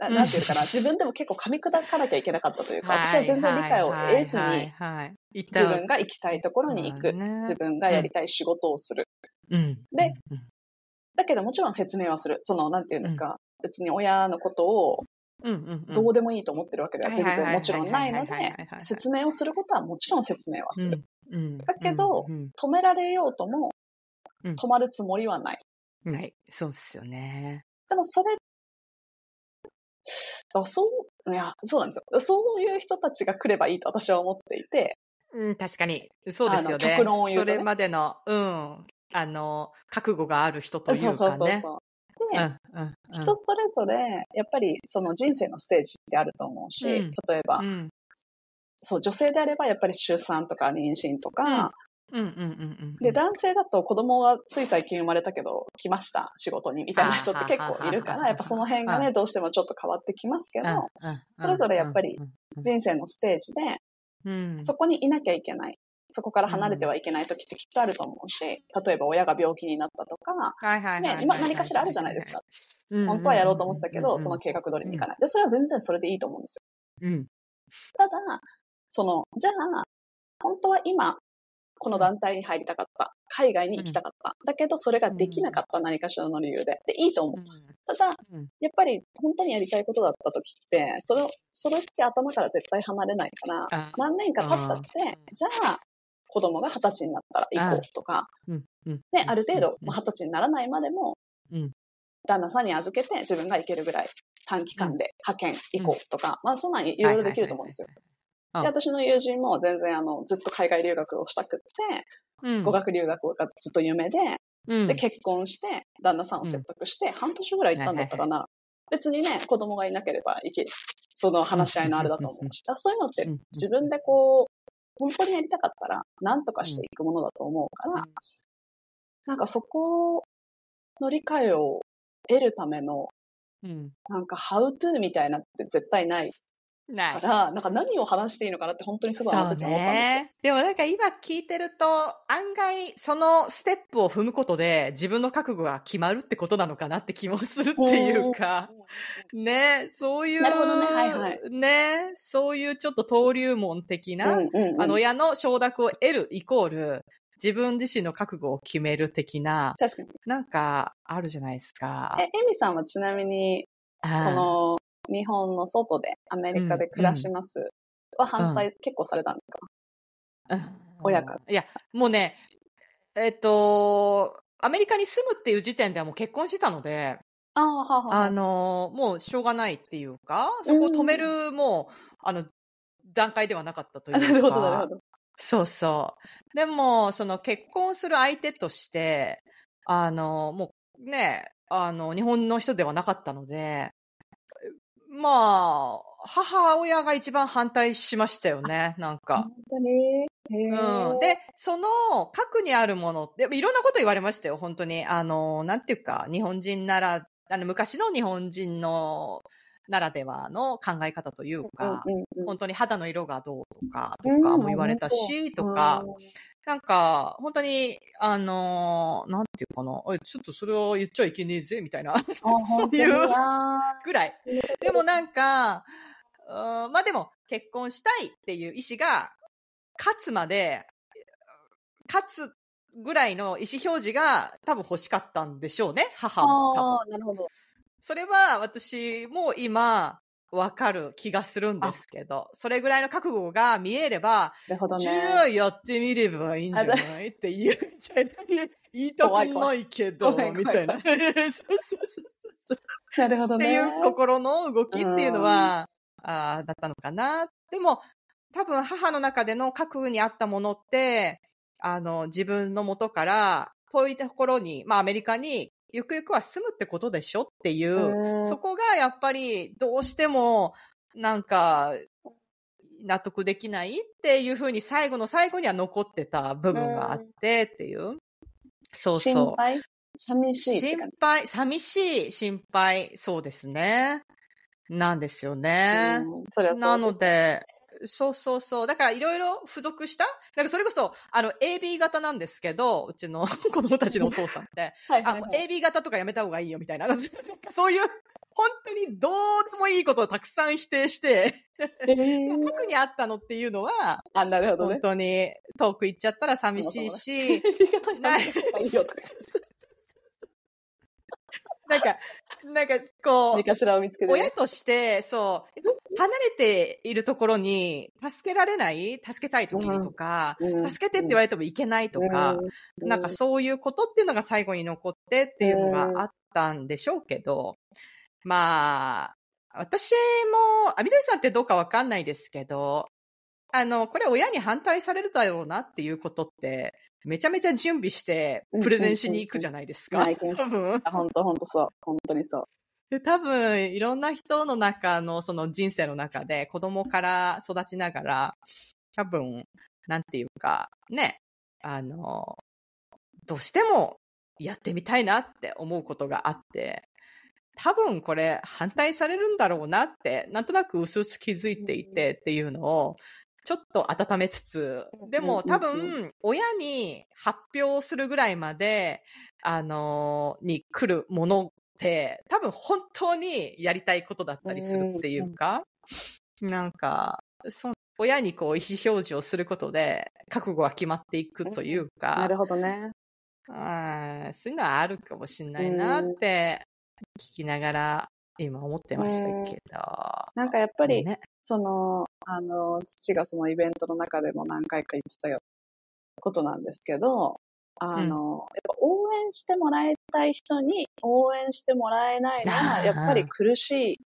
D: ななんていうかな、自分でも結構噛み砕かなきゃいけなかったというか、[LAUGHS] 私は全然理解を得ず
A: はい
D: に、自分が行きたいところに行く、自分がやりたい仕事をする。
A: うん。
D: で
A: うん、
D: だけどもちろん説明はする。その、なんていうんですか、別に親のことを。どうでもいいと思ってるわけでは全然もちろんないので説明をすることはもちろん説明はする。だけど
A: うん
D: 止められようとも
A: うん
D: 止まるつもりはない。
A: うんはい、そうですよね。
D: でもそれ、あそう、いや、そうなんですよ。そういう人たちが来ればいいと私は思っていて、
A: うん、確かに。そうですよね。
D: 論を言うとね
A: それまでの、うん、あの、覚悟がある人とい
D: そうそう
A: うかね。
D: そうそう。で、
A: うんうんうん
D: 人それぞれ、やっぱりその人生のステージってあると思うし、
A: うん
D: 例えば、
A: うん
D: そう、女性であればやっぱり出産とか妊娠とか、
A: うんうんうんうん。
D: で、男性だと子供がつい最近生まれたけど、来ました、仕事に、みたいな人って結構いるから、やっぱその辺がね、どうしてもちょっと変わってきますけど、それぞれやっぱり人生のステージで、
A: うん。
D: そこにいなきゃいけない。そこから離れてはいけない時ってきっとあると思うし、例えば親が病気になったとか。ね、今何かしらあるじゃないですか。
A: うん。
D: 本当はやろうと思ってたけど、
A: うん
D: その計画通りにいかない。で、それは全然それでいいと思うんですよ。
A: うん。
D: ただ、その、じゃあ、本当は今、この団体に入りたかった。海外に行きたかった。だけど、それができなかった何かしらの理由で。で、いいと思う。ただ、
A: うん。
D: やっぱり本当にやりたいことだった時って、それを、それって頭から絶対離れないから、
A: あ
D: 何年か経ったって、じゃあ、子供が二十歳になったら行こうとか、
A: うん。うん。
D: ね、ある程度、二十歳にならないまでも、
A: うん。
D: 旦那さんに預けて自分が行けるぐらい短期間で派遣行こうとか、まあそんなんいろいろできると思うんですよ。
A: うん
D: で、私の友人も全然あの、ずっと海外留学をしたくって、
A: うん。
D: 語学留学がずっと夢で、
A: うん。
D: で、結婚して、旦那さんを説得して、半年ぐらい行ったんだったかな。別にね、子供がいなければいける。その話し合いのあれだと思うし。そういうのって
A: うん
D: 自分でこう、本当にやりたかったら、何とかしていくものだと思うから、なんかそこの理解を得るための、
A: うん。
D: なんか、how to みたいなって絶対ない
A: ない。
D: から、なんか何を話していいのかなって本当にすごいあの
A: そう
D: 時思ったんですよ。
A: ね。でもなんか今聞いてると、案外そのステップを踏むことで自分の覚悟が決まるってことなのかなって気もするっていうか、ね、そういう、
D: なるほどねはいはい
A: ね、そういうちょっと登竜門的な、
D: うんうんうん
A: あの親の承諾を得るイコール、自分自身の覚悟を決める的な、
D: 確かに。
A: なんかあるじゃないですか。
D: え、エミさんはちなみに、こ
A: あ
D: の日本の外でアメリカで暮らしますは反対結構されたんですか、
A: ーうん
D: 親から
A: いや、もうね、えっと、アメリカに住むっていう時点ではもう結婚してたので、
D: ああ、はあはあ。
A: あの、もうしょうがないっていうか、そこを止める、もう、あの、段階ではなかったというか。[LAUGHS]
D: なるほど、なるほど。
A: そうそう。でも、その結婚する相手として、あの、もうね、あの、日本の人ではなかったので、まあ、母親が一番反対しましたよね、なんか
D: 本。当に？
A: うん。で、その核にあるものって、いろんなこと言われましたよ、本当に。あの、なんていうか、日本人なら、あの、昔の日本人のならではの考え方というか、
D: うんうんうん
A: 本当に肌の色がどうとか、とかも言われたし、とか、なんか、本当に、あのーなんていうかな、ちょっとそれは言っちゃいけねえぜ、みたいな、そういうぐらい。でもなんか、うんまあでも、結婚したいっていう意思が、勝つまで、勝つぐらいの意思表示が多分欲しかったんでしょうね、母も。
D: なるほど。
A: それは私も今、わかる気がするんですけど、それぐらいの覚悟が見えれば、
D: なるほど
A: じゃ
D: ね。
A: あやってみればいいんじゃないって言うじゃない言いたくないけど、みたいな。そうそうそうそう。
D: なるほどね。
A: っていう心の動きっていうのは、あーだったのかな。でも、多分母の中での核にあったものって、あの、自分の元から遠いところに、まあアメリカにゆくゆくは住むってことでしょっていう、
D: うん
A: そこがやっぱりどうしても、なんか、納得できないっていうふうに最後の最後には残ってた部分があってっていう。そうそう。
D: 心配？寂しい？
A: 心。配、寂しい、心配、そうですね。なんですよね。なので、そうそうそう。だからいろいろ付属した？だからそれこそ、あの、AB 型なんですけど、うちの [LAUGHS] 子供たちのお父さんって、[LAUGHS]
D: はいはいはい。
A: AB 型とかやめた方がいいよみたいな。なんかそういう、本当にどうでもいいことをたくさん否定して、
D: えー。[LAUGHS]
A: 特にあったのっていうのは、
D: あ、なるほどね。
A: 本当に遠く行っちゃったら寂しいし、
D: な
A: ないなんか、なんか、こう
D: 何、かしらを見つけて。
A: 親として、そう、離れているところに、助けられない助けたい時にとか、
D: うん。
A: 助けてって言われてもいけないとか、
D: うん。
A: なんかそういうことっていうのが最後に残ってっていうのがあったんでしょうけど、まあ、私も、アミドリさんってどうかわかんないですけど、あの、これ親に反対されるだろうなっていうことって、めちゃめちゃ準備してプレゼンしに行くじゃないですか。多分。
D: あ、本当本当そう。本当にそう。
A: で多分、いろんな人の中の、その人生の中で、子供から育ちながら、多分、なんていうか、ね、あの、どうしてもやってみたいなって思うことがあって、多分これ反対されるんだろうなって、なんとなく薄々気づいていてっていうのを、ちょっと温めつつ、でも多分、親に発表するぐらいまで、あのーに来るものって、多分本当にやりたいことだったりするっていうか、なんか、そ親にこう意思表示をすることで、覚悟が決まっていくというか、
D: なるほどね。
A: そういうのはあるかもしれないなって聞きながら今思ってましたけど。
D: なんかやっぱり、
A: ね、
D: その、あの、父がそのイベントの中でも何回か言ってたよことなんですけど、あの、やっぱ応援してもらいたい人に応援してもらえないの
A: あ
D: は、
A: ー
D: やっぱり苦しい、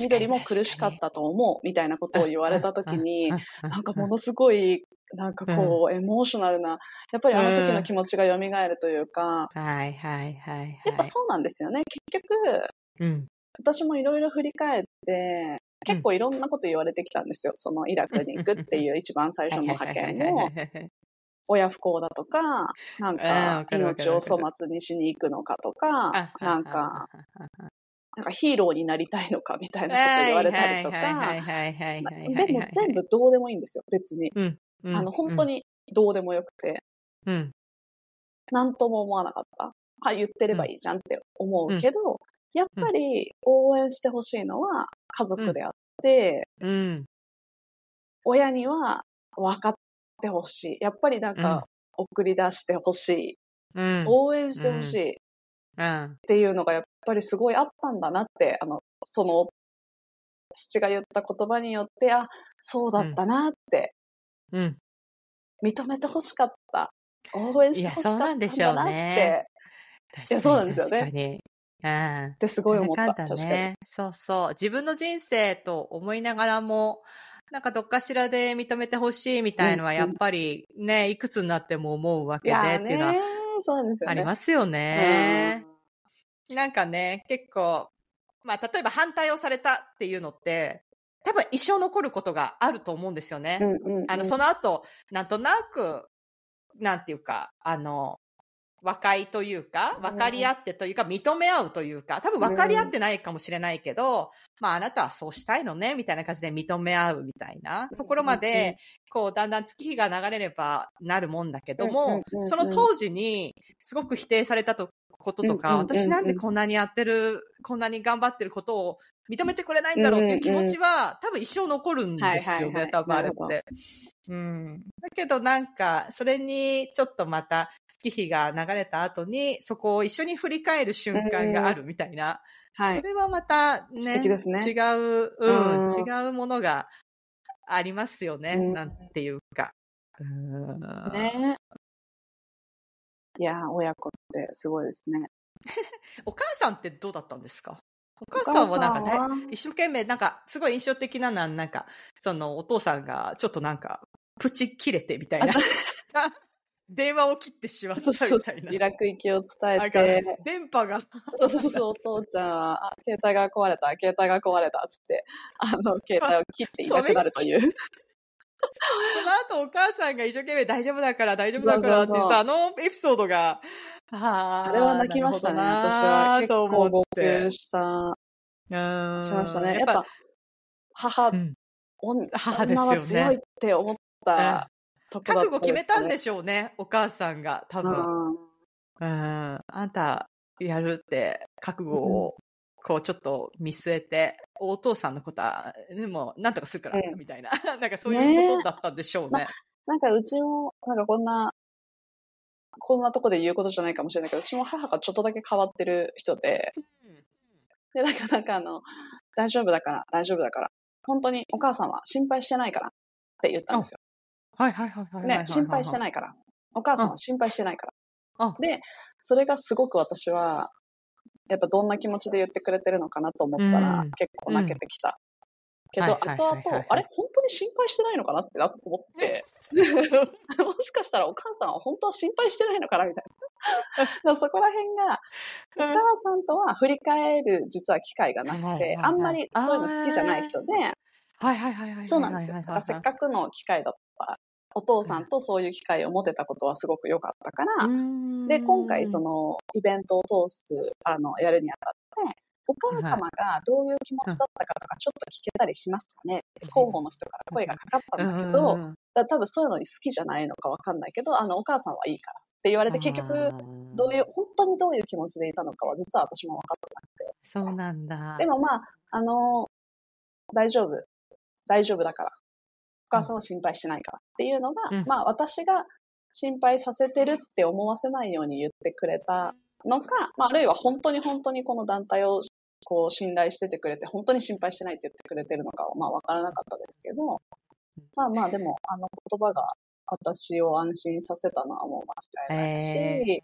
D: 緑も苦しかったと思う、みたいなことを言われたときに、なんかものすごい、なんかこう、エモーショナルな、やっぱりあの時の気持ちが蘇るというか、
A: はいはいはいはい。
D: やっぱそうなんですよね。結局、
A: うん。
D: 私もいろいろ振り返って、結構いろんなこと言われてきたんですよ。そのイラクに行くっていう一番最初の派遣も、親不幸だとか、なん
A: うん
D: か命を粗末にしに行くのかとか、なんか、なんかヒーローになりたいのかみたいなこと言われたりとか、でも全部どうでもいいんですよ、別に。
A: 部
D: あの、本当、にどうでもよくて、
A: うん。
D: なんとも思わなかった。はい、言ってればいいじゃんって思うけど、やっぱり応援してほしいのは家族であって、
A: うん。
D: 親には分かってほしい。やっぱりなんか送り出してほしい。
A: うん。
D: 応援してほしいっ
A: うん。
D: ていうのがやっぱりすごいあったんだなって、あの、その、父が言った言葉によって、あ、そうだったなって、
A: うん。
D: 認めてほしかった。応援してほしかったんだなっ
A: いやそうなんでしょう
D: て
A: ね、
D: いやそうなんですよね。
A: 確かに。うん
D: ってすごい思った。
A: なんだ。ね。そうそう。自分の人生と思いながらも、なんかどっかしらで認めてほしいみたいのは、
D: うん
A: やっぱりね、いくつになっても思うわ
D: い
A: けでっていうのは。ありますよね。なんかね、結構、まあ、例えば反対をされたっていうのって、多分一生残ることがあると思うんですよね。
D: うんうんうん
A: あの、その後、なんとなく、なんていうか、あの、和解というか、分かり合ってというか、認め合うというか、多分分かり合ってないかもしれないけど、まあ、あなたはそうしたいのね、みたいな感じで認め合うみたいなところまで、こう、だんだん月日が流れればなるもんだけども、その当時に、すごく否定されたとこととか、私なんでこんなにやってる、こんなに頑張ってることを認めてくれないんだろうっていう気持ちは、多分一生残るんですよね、多分あれって。うん。だけどなんか、それにちょっとまた月日が流れた後に、そこを一緒に振り返る瞬間があるみたいな。
D: はい。
A: それはまたね、
D: ね
A: 違う、うん、
D: うん
A: 違うものがありますよね、
D: うん
A: なんていうか。うん
D: ねいやー、親子ってすごいですね。[LAUGHS]
A: お母さんってどうだったんですか？お母さんはなんかね一生懸命、なんか、すごい印象的なのは、なんか、その、お父さんが、ちょっとなんか、プチ切れてみたいな。[LAUGHS] 電話を切ってしまった
D: そうそう
A: みたいな。
D: イラク行きを伝えて、
A: 電波が。
D: そうそうそう、お父ちゃん。は、あ、携帯が壊れた、携帯が壊れた、つって、あの、携帯を切っていなくなるという。
A: その後お母さんが一生懸命大丈夫だから大丈夫だからって言ったあのエピソードが、あ
D: あれは泣きましたね、私は。結構号泣した、
A: た
D: しましたね。や
A: やっぱ
D: 母、
A: うん。
D: 女
A: 母ですよね。
D: 女は強いって思った
A: 覚悟決めたんで
D: し
A: しょうね、お母さんが、多分。
D: ょ
A: うん。あんた、やるって、覚悟を、こう、ちょっと見据えて、お父さんのことは、でも、なんとかするから、
D: うん
A: みたいな。[LAUGHS] なんかそういうことだったんでしょうね。
D: なんかうちも、なんかこんな、こんなとこで言うことじゃないかもしれないけど、うちも母がちょっとだけ変わってる人で、で、なんか、なんかあの、大丈夫だから、大丈夫だから、本当にお母さんは心配してないからって言ったんですよ。
A: はいはいはいはい。
D: ね、心配してないから。お母さんは心配してないから。
A: うん
D: で、それがすごく私は、やっぱどんな気持ちで言ってくれてるのかなと思ったら、
A: うん
D: 結構泣けてきた。けど、後々、あれ本当に心配してないのかなってな思って、[LAUGHS] もしかしたらお母さんは本当は心配してないのかなみたいな。[LAUGHS] そこら辺が、お母さんとは振り返る実は機会がなくて、あんまりそういうの好きじゃない人で、
A: はいはいはいはいはい。
D: そうなんですよ。だからせっかくの機会だった。お父さんとそういう機会を持てたことはすごく良かったから、で、今回そ
A: の、
D: のイベントを通す、あの、やるにあたって、お母様がどういう気持ちだったかとかちょっと聞けたりしますかね？って広報の人から声がかかったんだけど、だ多分そういうのに好きじゃないのかわかんないけど、あの、お母さんはいいからって言われて、結局、どういう、本当にどういう気持ちでいたのかは実は私も分かってなくて。
A: そうなんだ。
D: でもまあ、あの大丈夫。大丈夫だから。お母さんは心配してないからっていうのが、
A: うん。
D: まあ私が心配させてるって思わせないように言ってくれたのか、まああるいは本当に本当にこの団体をこう信頼しててくれて、本当に心配してないって言ってくれてるのかはまあ分からなかったですけど、まあまあでもあの言葉が私を安心させたのはもう間違いないし、
A: え。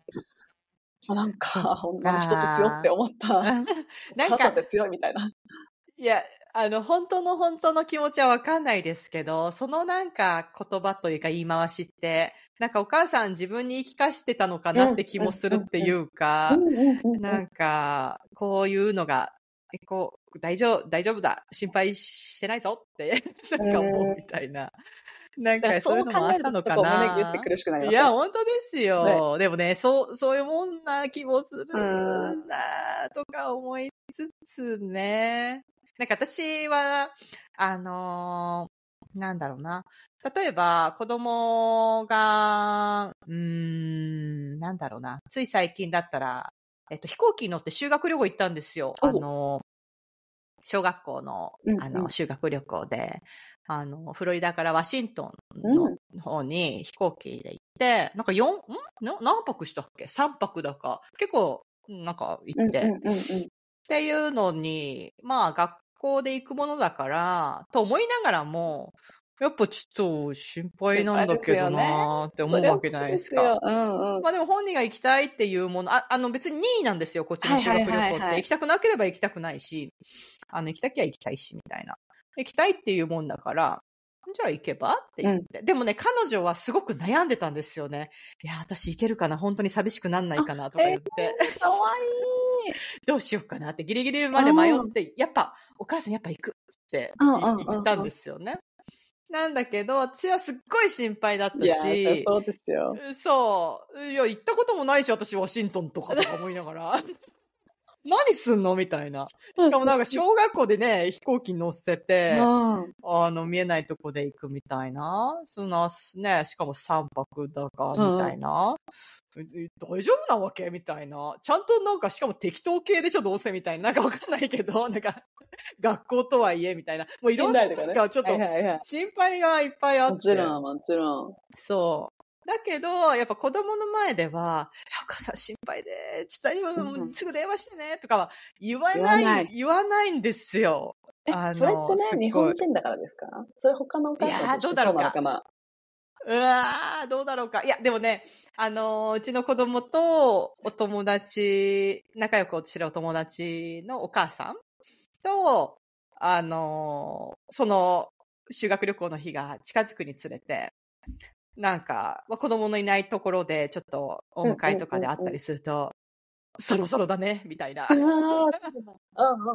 D: まあなんか女の人って強って思った。
A: なん
D: 母さん
A: か
D: って強いみたいな。
A: いや、あの、本当の本当の気持ちはわかんないですけど、そのなんか言葉というか言い回しって、なんかお母さん自分に言い聞かしてたのかなって気もするっていうか、なんか、こういうのが、えこう、大丈夫、大丈夫だ、心配してないぞって、[LAUGHS] なんか思うみたいな。なんかそういうのもあったのかな。
D: ギュって苦しくなります
A: いや、本当ですよ。でもね、そう、そういうもんな気もする
D: うん
A: なとか思いつつね。なんか私は、あのーなんだろうな。例えば、子供が、うーん、なんだろうな。つい最近だったら、えっと、飛行機に乗って修学旅行行ったんですよ。
D: お
A: あのー小学校の
D: うん、
A: あの、
D: うん
A: 修学旅行で、あの、フロリダからワシントン
D: うん
A: の方に飛行機で行って、なんか4、んな何泊したっけ ?3 泊だか。結構、なんか行って、っ
D: うんうんうんうん
A: ていうのに、まあ学校で行くものだから、と思いながらも、やっぱちょっと心配なんだけどなーって思うわけじゃないですか。まあでも本人が行きたいっていうもの、ああの別に任意なんですよ、こっちの修学旅行って。行きたくなければ行きたくないし、あの行きたきゃ行きたいし、みたいな。行きたいっていうもんだから、じゃあ行けば？って言って。でもね、彼女はすごく悩んでたんですよね。いや、私行けるかな？本当に寂しくなんないかな？とか言って。
D: かわいい。[LAUGHS]
A: どうしようかな？ってギリギリまで迷って、やっぱ、お母さんやっぱ行くって
D: うんうんうんうん
A: 言ったんですよね。なんだけど、私はすっごい心配だったし、
D: そうですよ。
A: そう。いや、行ったこともないし、私、ワシントンとかとか思いながら。何すんの？みたいな。しかもなんか、小学校でね、飛行機乗せて、
D: うん
A: あの、見えないとこで行くみたいな。そんな、ね、しかも3泊だか、みたいな。え大丈夫なわけ？みたいな。ちゃんとなんか、しかも適当系でしょ、どうせ？みたいな。なんかわかんないけど、[LAUGHS] なんか、学校とはいえ、みたいな。もういろんな、ちょっと。心配がいっぱいあって。
D: もちろん、もちろん。
A: そう。だけど、やっぱ子供の前では、お母さん心配で、ちょっと今すぐ電話してね、とかは言わない、
D: 言わない。
A: んですよ。
D: え
A: あの、
D: それってね、日本人だからですか？それ他のお母さん
A: どうだろうか。
D: そう
A: わー、どうだろうか。いや、でもね、あのーうちの子供とお友達、仲良くしてるお友達のお母さんと、あのーその修学旅行の日が近づくにつれて、なんか、まあ、子供のいないところでちょっとお迎えとかであったりすると、そろそろだね、みたいな。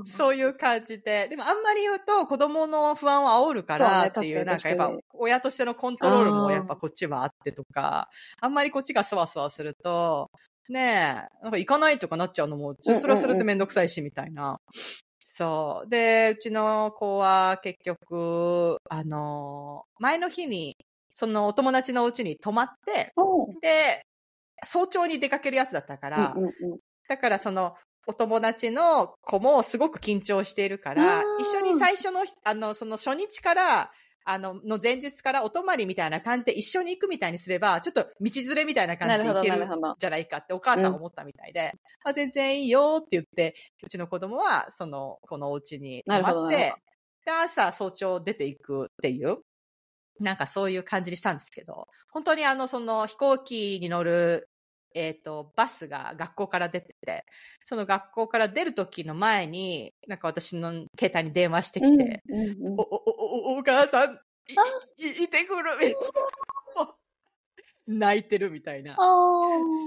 D: そう
A: いう感じで。でもあんまり言うと子供の不安を煽るからっていう、
D: そうね
A: なんかやっぱ親としてのコントロールもやっぱこっちはあってとか、あんまりこっちがそわそわすると、ねえ、なんか行かないとかなっちゃうのも、ちょそれはそれでめんどくさいしみたいな。そう。で、うちの子は結局、あの、前の日に、そのお友達の家に泊まって、
D: う。ん
A: で、早朝に出かけるやつだったから、
D: うんうん
A: だからその、お友達の子もすごく緊張しているから一緒に最初の、あの、その初日から、あの、の前日からお泊まりみたいな感じで一緒に行くみたいにすれば、ちょっと道連れみたいな感じで行けるんじゃないかってお母さんは思ったみたいで、あ全然いいよって言って、うちの子供は、その、このお家に泊まってで、朝早朝出ていくっていう、なんかそういう感じにしたんですけど、本当にあの、その飛行機に乗る、えっ、と、バスが学校から出てて、その学校から出る時の前に、なんか私の携帯に電話してきて、
D: うんうんうん。
A: お、お、お、お、お母さん、い、い、いてくる、みたいな。[LAUGHS] 泣いてるみたいな。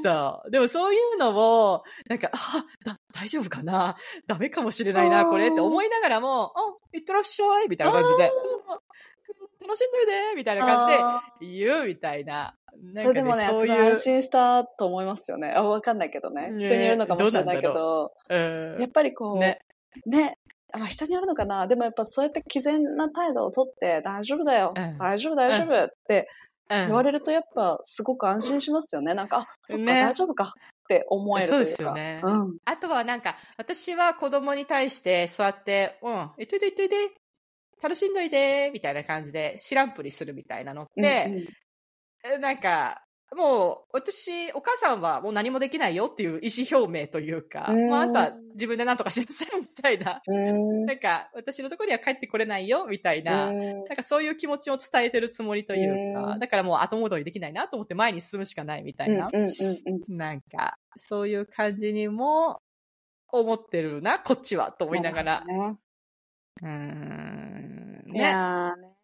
A: そう。でもそういうのを、なんか、あ、だ、大丈夫かな。ダメかもしれないな、これって思いながらも、あ、いってらっしゃいみたいな感じで、うん楽しんどいでみたいな感
D: あ
A: じで言うみたいな。
D: ー
A: なんかね、
D: それでもね、
A: そういう
D: 安。心したと思いますよね。あ、わかんないけどね。
A: ね
D: 人によるのかもしれないけ
A: どう
D: ど、
A: うん
D: やっぱりこう、
A: ね
D: ね、まあ人によるのかな。でもやっぱそうやって毅然な態度をとって、大丈夫だよ、
A: うん
D: 大丈夫、大丈夫って
A: うん
D: 言われるとやっぱすごく安心しますよね。なんか、あ、そっか、
A: ね
D: 大丈夫かって思えるというか。
A: そうですよね
D: うん。
A: あとはなんか、私は子供に対してそうやって、うん、行っといで行っといで、楽しんどいで、みたいな感じで知らんぷりするみたいなのって、
D: うんうん。
A: えなんか、もう、私、お母さんはもう何もできないよっていう意思表明というか、
D: うん。
A: もうあんた自分で何とかしなさいみたいな、
D: うん。
A: なんか、私のところには帰ってこれないよみたいな、
D: うん。
A: なんかそういう気持ちを伝えてるつもりというか、
D: うん。
A: だからもう後戻りできないなと思って前に進むしかないみたいな、なんか、そういう感じにも思ってるな、こっちは、と思いながら。
D: ね。
A: うーん。
D: いや
A: ね。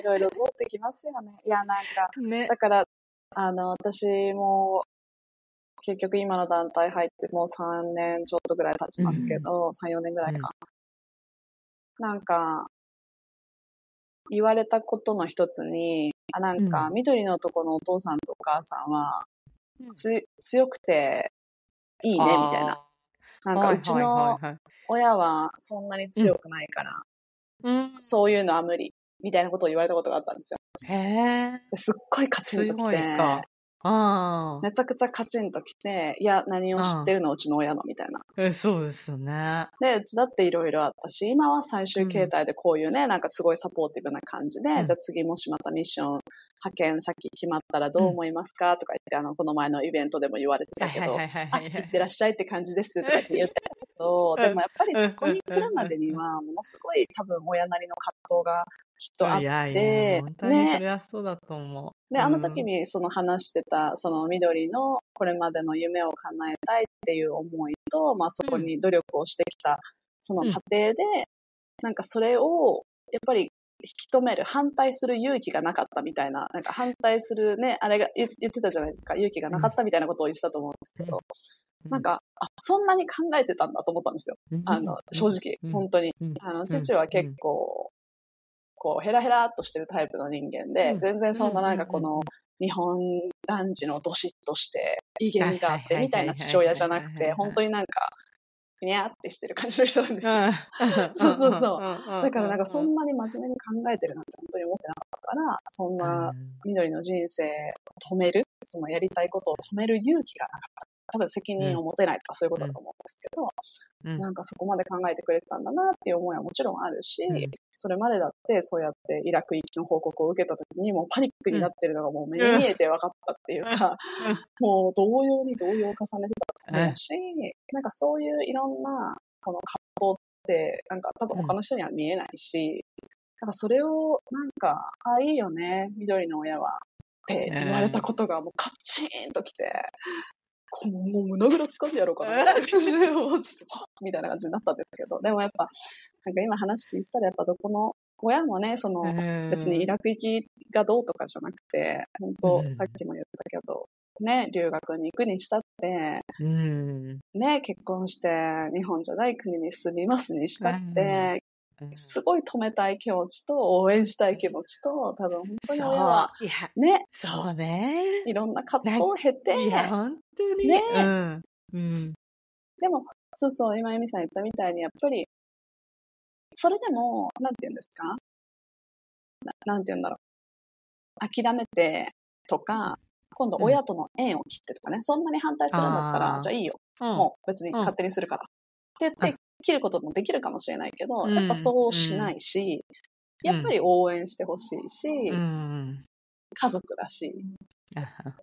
D: いろいろ通ってきますよね。いや、なんか、
A: ね。
D: だから、あの、私も、結局今の団体入ってもう3年ちょっとぐらい経ちますけど、3、4年ぐらいか。なんか、言われたことの一つに、あ、なんか、
A: う
D: 緑のとこのお父さんとお母さんは、
A: うん
D: つ、強くていいね、みたいな。なんか、うちの親はそんなに強くないから、そういうのは無理、みたいなことを言われたことがあったんですよ。
A: うん。へえ。
D: ですっごいカチンとき
A: 強い
D: て、
A: か。あ
D: めちゃくちゃカチンときて、いや、何を知ってるの、うちの親の、みたいな。
A: あ。えそうですよね。
D: で、うちだっていろいろあったし、今は最終形態でこういうね、なんかすごいサポーティブな感じで、
A: うん。
D: じゃあ次もしまたミッション派遣先決まったらどう思いますか、とか言って、あの、この前のイベントでも言われてたけど、
A: はいはい
D: あ、
A: はいはい。
D: 行ってらっしゃいって感じですとかって言ってたけど、
A: うん。
D: でもやっぱり
A: うん
D: そこに来るまでには、ものすごい多分親なりの葛藤がきっとあっ
A: いやいや、
D: て、
A: 本当に
D: ね。
A: それはそうだと思う。
D: で、あの時
A: うん。
D: にその話してた、その緑のこれまでの夢を叶えたいっていう思いと、まあそこに努力をしてきた、その過程で、なんかそれを、やっぱり引き止める、反対する勇気がなかったみたいな、なんか反対するね、あれが言言ってたじゃないですか、勇気がなかったみたいなことを言ってたと思うんですけど、なんか、あ、そんなに考えてたんだと思ったんですよ。あの、正直、
A: うん。
D: 本当に。
A: うん。
D: あの、父は結構、こう、ヘラヘラっとしてるタイプの人間で、
A: うん。
D: 全然そんななんかこの、日本男児のどしっとして、威厳があってみたいな父親じゃなくて、本当になんか、にゃーってしてる感じの人なんですよ。
A: うん。[LAUGHS]
D: そうそうそう。
A: だ
D: だからなんかそんなに真面目に考えてるなんて本当に思ってなかったから、そんな緑の人生を止める、そのやりたいことを止める勇気がなかった。多分責任を持てないとかそういうことだと思うんですけど、
A: うん。
D: なんかそこまで考えてくれてたんだなっていう思いはもちろんあるし、
A: うん。
D: それまでだってそうやってイラク行きの報告を受けた時にもうパニックになってるのがもう目に見えて分かったっていうか、もう動揺に動揺を重ねてたと思うし、なんかそういういろんなこの葛藤ってなんか多分他の人には見えないし、なんかそれをなんか、ああ、いいよね、緑の親はって言われたことがもうカチーンときて、もう胸ぐら掴んでやろうかな。って感じで、もうちょっと、はっみたいな感じになったんですけど、でもやっぱ、なんか今話聞いてたらやっぱどこの親もね、その、別にイラク行きがどうとかじゃなくて、本
A: うん。
D: 当さっきも言ったけど、ね、留学に行くにしたって、
A: うん。
D: ね、結婚して日本じゃない国に住みますにしたって、すごい止めたい気持ちと応援したい気持ちと、多分本当に
A: そう。
D: 親は、ね、
A: そうね。
D: いろんな葛藤を経て、
A: いや、本当に。
D: ね
A: うん。うん。
D: でも、そうそう、今、エミさん言ったみたいに、やっぱり、それでも、なんて言うんですか？ななんて言うんだろう。諦めてとか、今度親との縁を切ってとかね、そんなに反対するんだったら、じゃあいいよ。
A: うん
D: もう別に勝手にするから。って言って、切ることもできるかもしれないけど、
A: うん
D: やっぱそうしないし、やっぱり応援してほしいし、
A: うん。
D: 家族だし、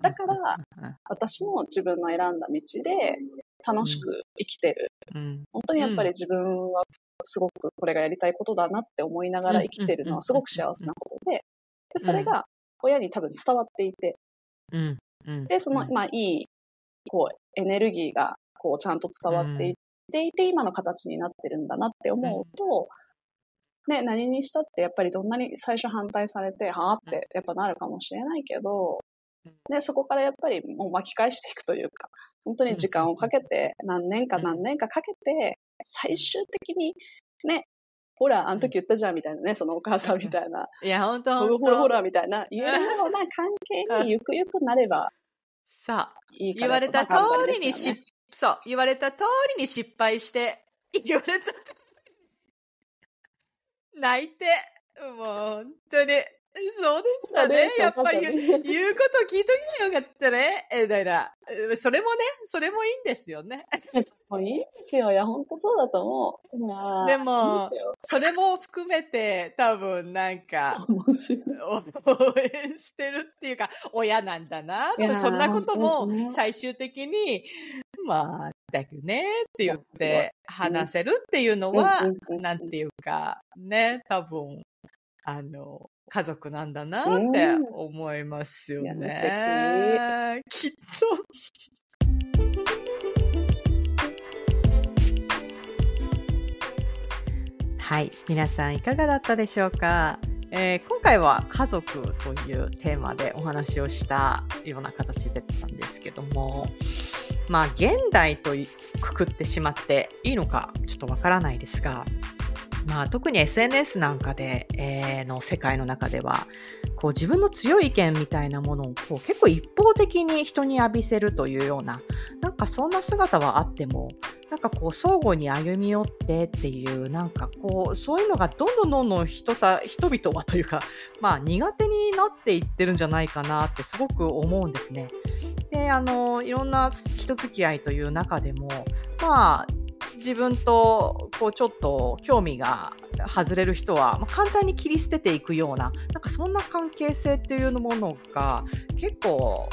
D: だから、私も自分の選んだ道で楽しく生きてる。
A: うん。
D: 本当にやっぱり自分はすごくこれがやりたいことだなって思いながら生きてるのはすごく幸せなことで、でそれが親に多分伝わっていて。で、その、まあいい、こう、エネルギーが、こう、ちゃんと伝わっていっていて、今の形になってるんだなって思うと、ね、何にしたってやっぱりどんなに最初反対されて、はぁってやっぱなるかもしれないけど、ね、そこからやっぱりもう巻き返していくというか、本当に時間をかけて、何年か何年かかけて、最終的に、ね、ほら、あの時言ったじゃんみたいなね、そのお母さんみたいな、
A: いや、本当
D: ほらほらほらみたいな、言えるような関係にゆくゆくなれば
A: さあ、
D: いいか
A: 言われた通りに
D: し
A: 失、そう、言われた通りに失敗して、[LAUGHS] 言われた。泣いて、もう本当に。そうでしたね。やっぱり言うこと聞いときゃよかったね。え、だから、それもね、それもいいんですよね。
D: もういいんですよ。いや、本当そうだと思う。
A: でも
D: いいですよ
A: それも含めて、多分なんか。応援してるっていうか、親なんだな、そんなことも最終的に、まあ、だけどねって言って話せるっていうのはなんていうか、ね、多分、あの、家族なんだなって
D: うん。
A: 思いますよね。きっと。はい、皆さんいかがだったでしょうか、えー今回は家族というテーマでお話をしたような形だったんですけどもまあ現代とくくってしまっていいのかちょっとわからないですが、まあ、特に SNS なんかで、えーの世界の中ではこう自分の強い意見みたいなものをこう結構一方的に人に浴びせるというようななんかそんな姿はあってもなんかこう相互に歩み寄ってっていうなんかこうそういうのがどんどんどんどん人た人々はというかまあ苦手になっていってるんじゃないかなってすごく思うんですね。であのいろんな人付き合いという中でもまあ自分とこうちょっと興味が外れる人は、まあ、簡単に切り捨てていくようななんかそんな関係性っていうものが結構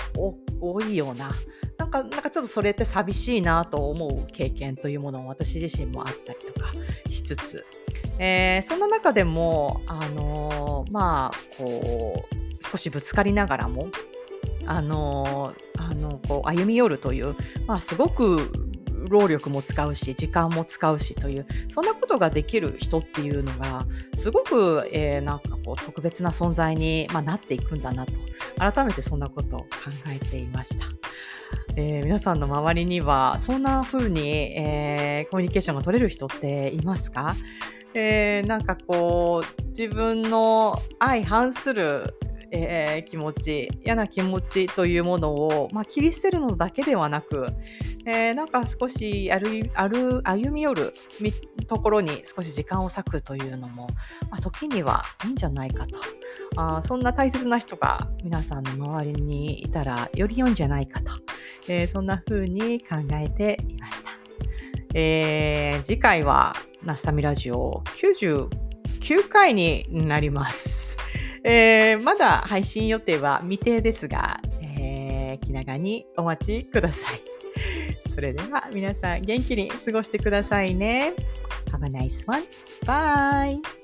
A: 多いようななんかなんかちょっとそれって寂しいなと思う経験というものを私自身もあったりとかしつつ、えーそんな中でもあのーまあこう少しぶつかりながらもあのーあのこう歩み寄るという、まあ、すごく労力も使うし時間も使うしというそんなことができる人っていうのがすごく、えーなんかこう特別な存在に、まあ、なっていくんだなと改めてそんなことを考えていました。[LAUGHS] えー皆さんの周りにはそんな風に、えーコミュニケーションが取れる人っていますか、えーなんかこう自分の相反する、えー気持ち嫌な気持ちというものを、まあ、切り捨てるのだけではなく、えーなんか少し歩歩歩み寄るところに少し時間を割くというのも、まあ、時にはいいんじゃないかとあそんな大切な人が皆さんの周りにいたらより良いんじゃないかと、えーそんな風に考えていました。えー次回はナスタミラジオ99回になります。えーまだ配信予定は未定ですが、えー気長にお待ちください。[LAUGHS] それでは皆さん元気に過ごしてくださいね。Have a nice one. Bye!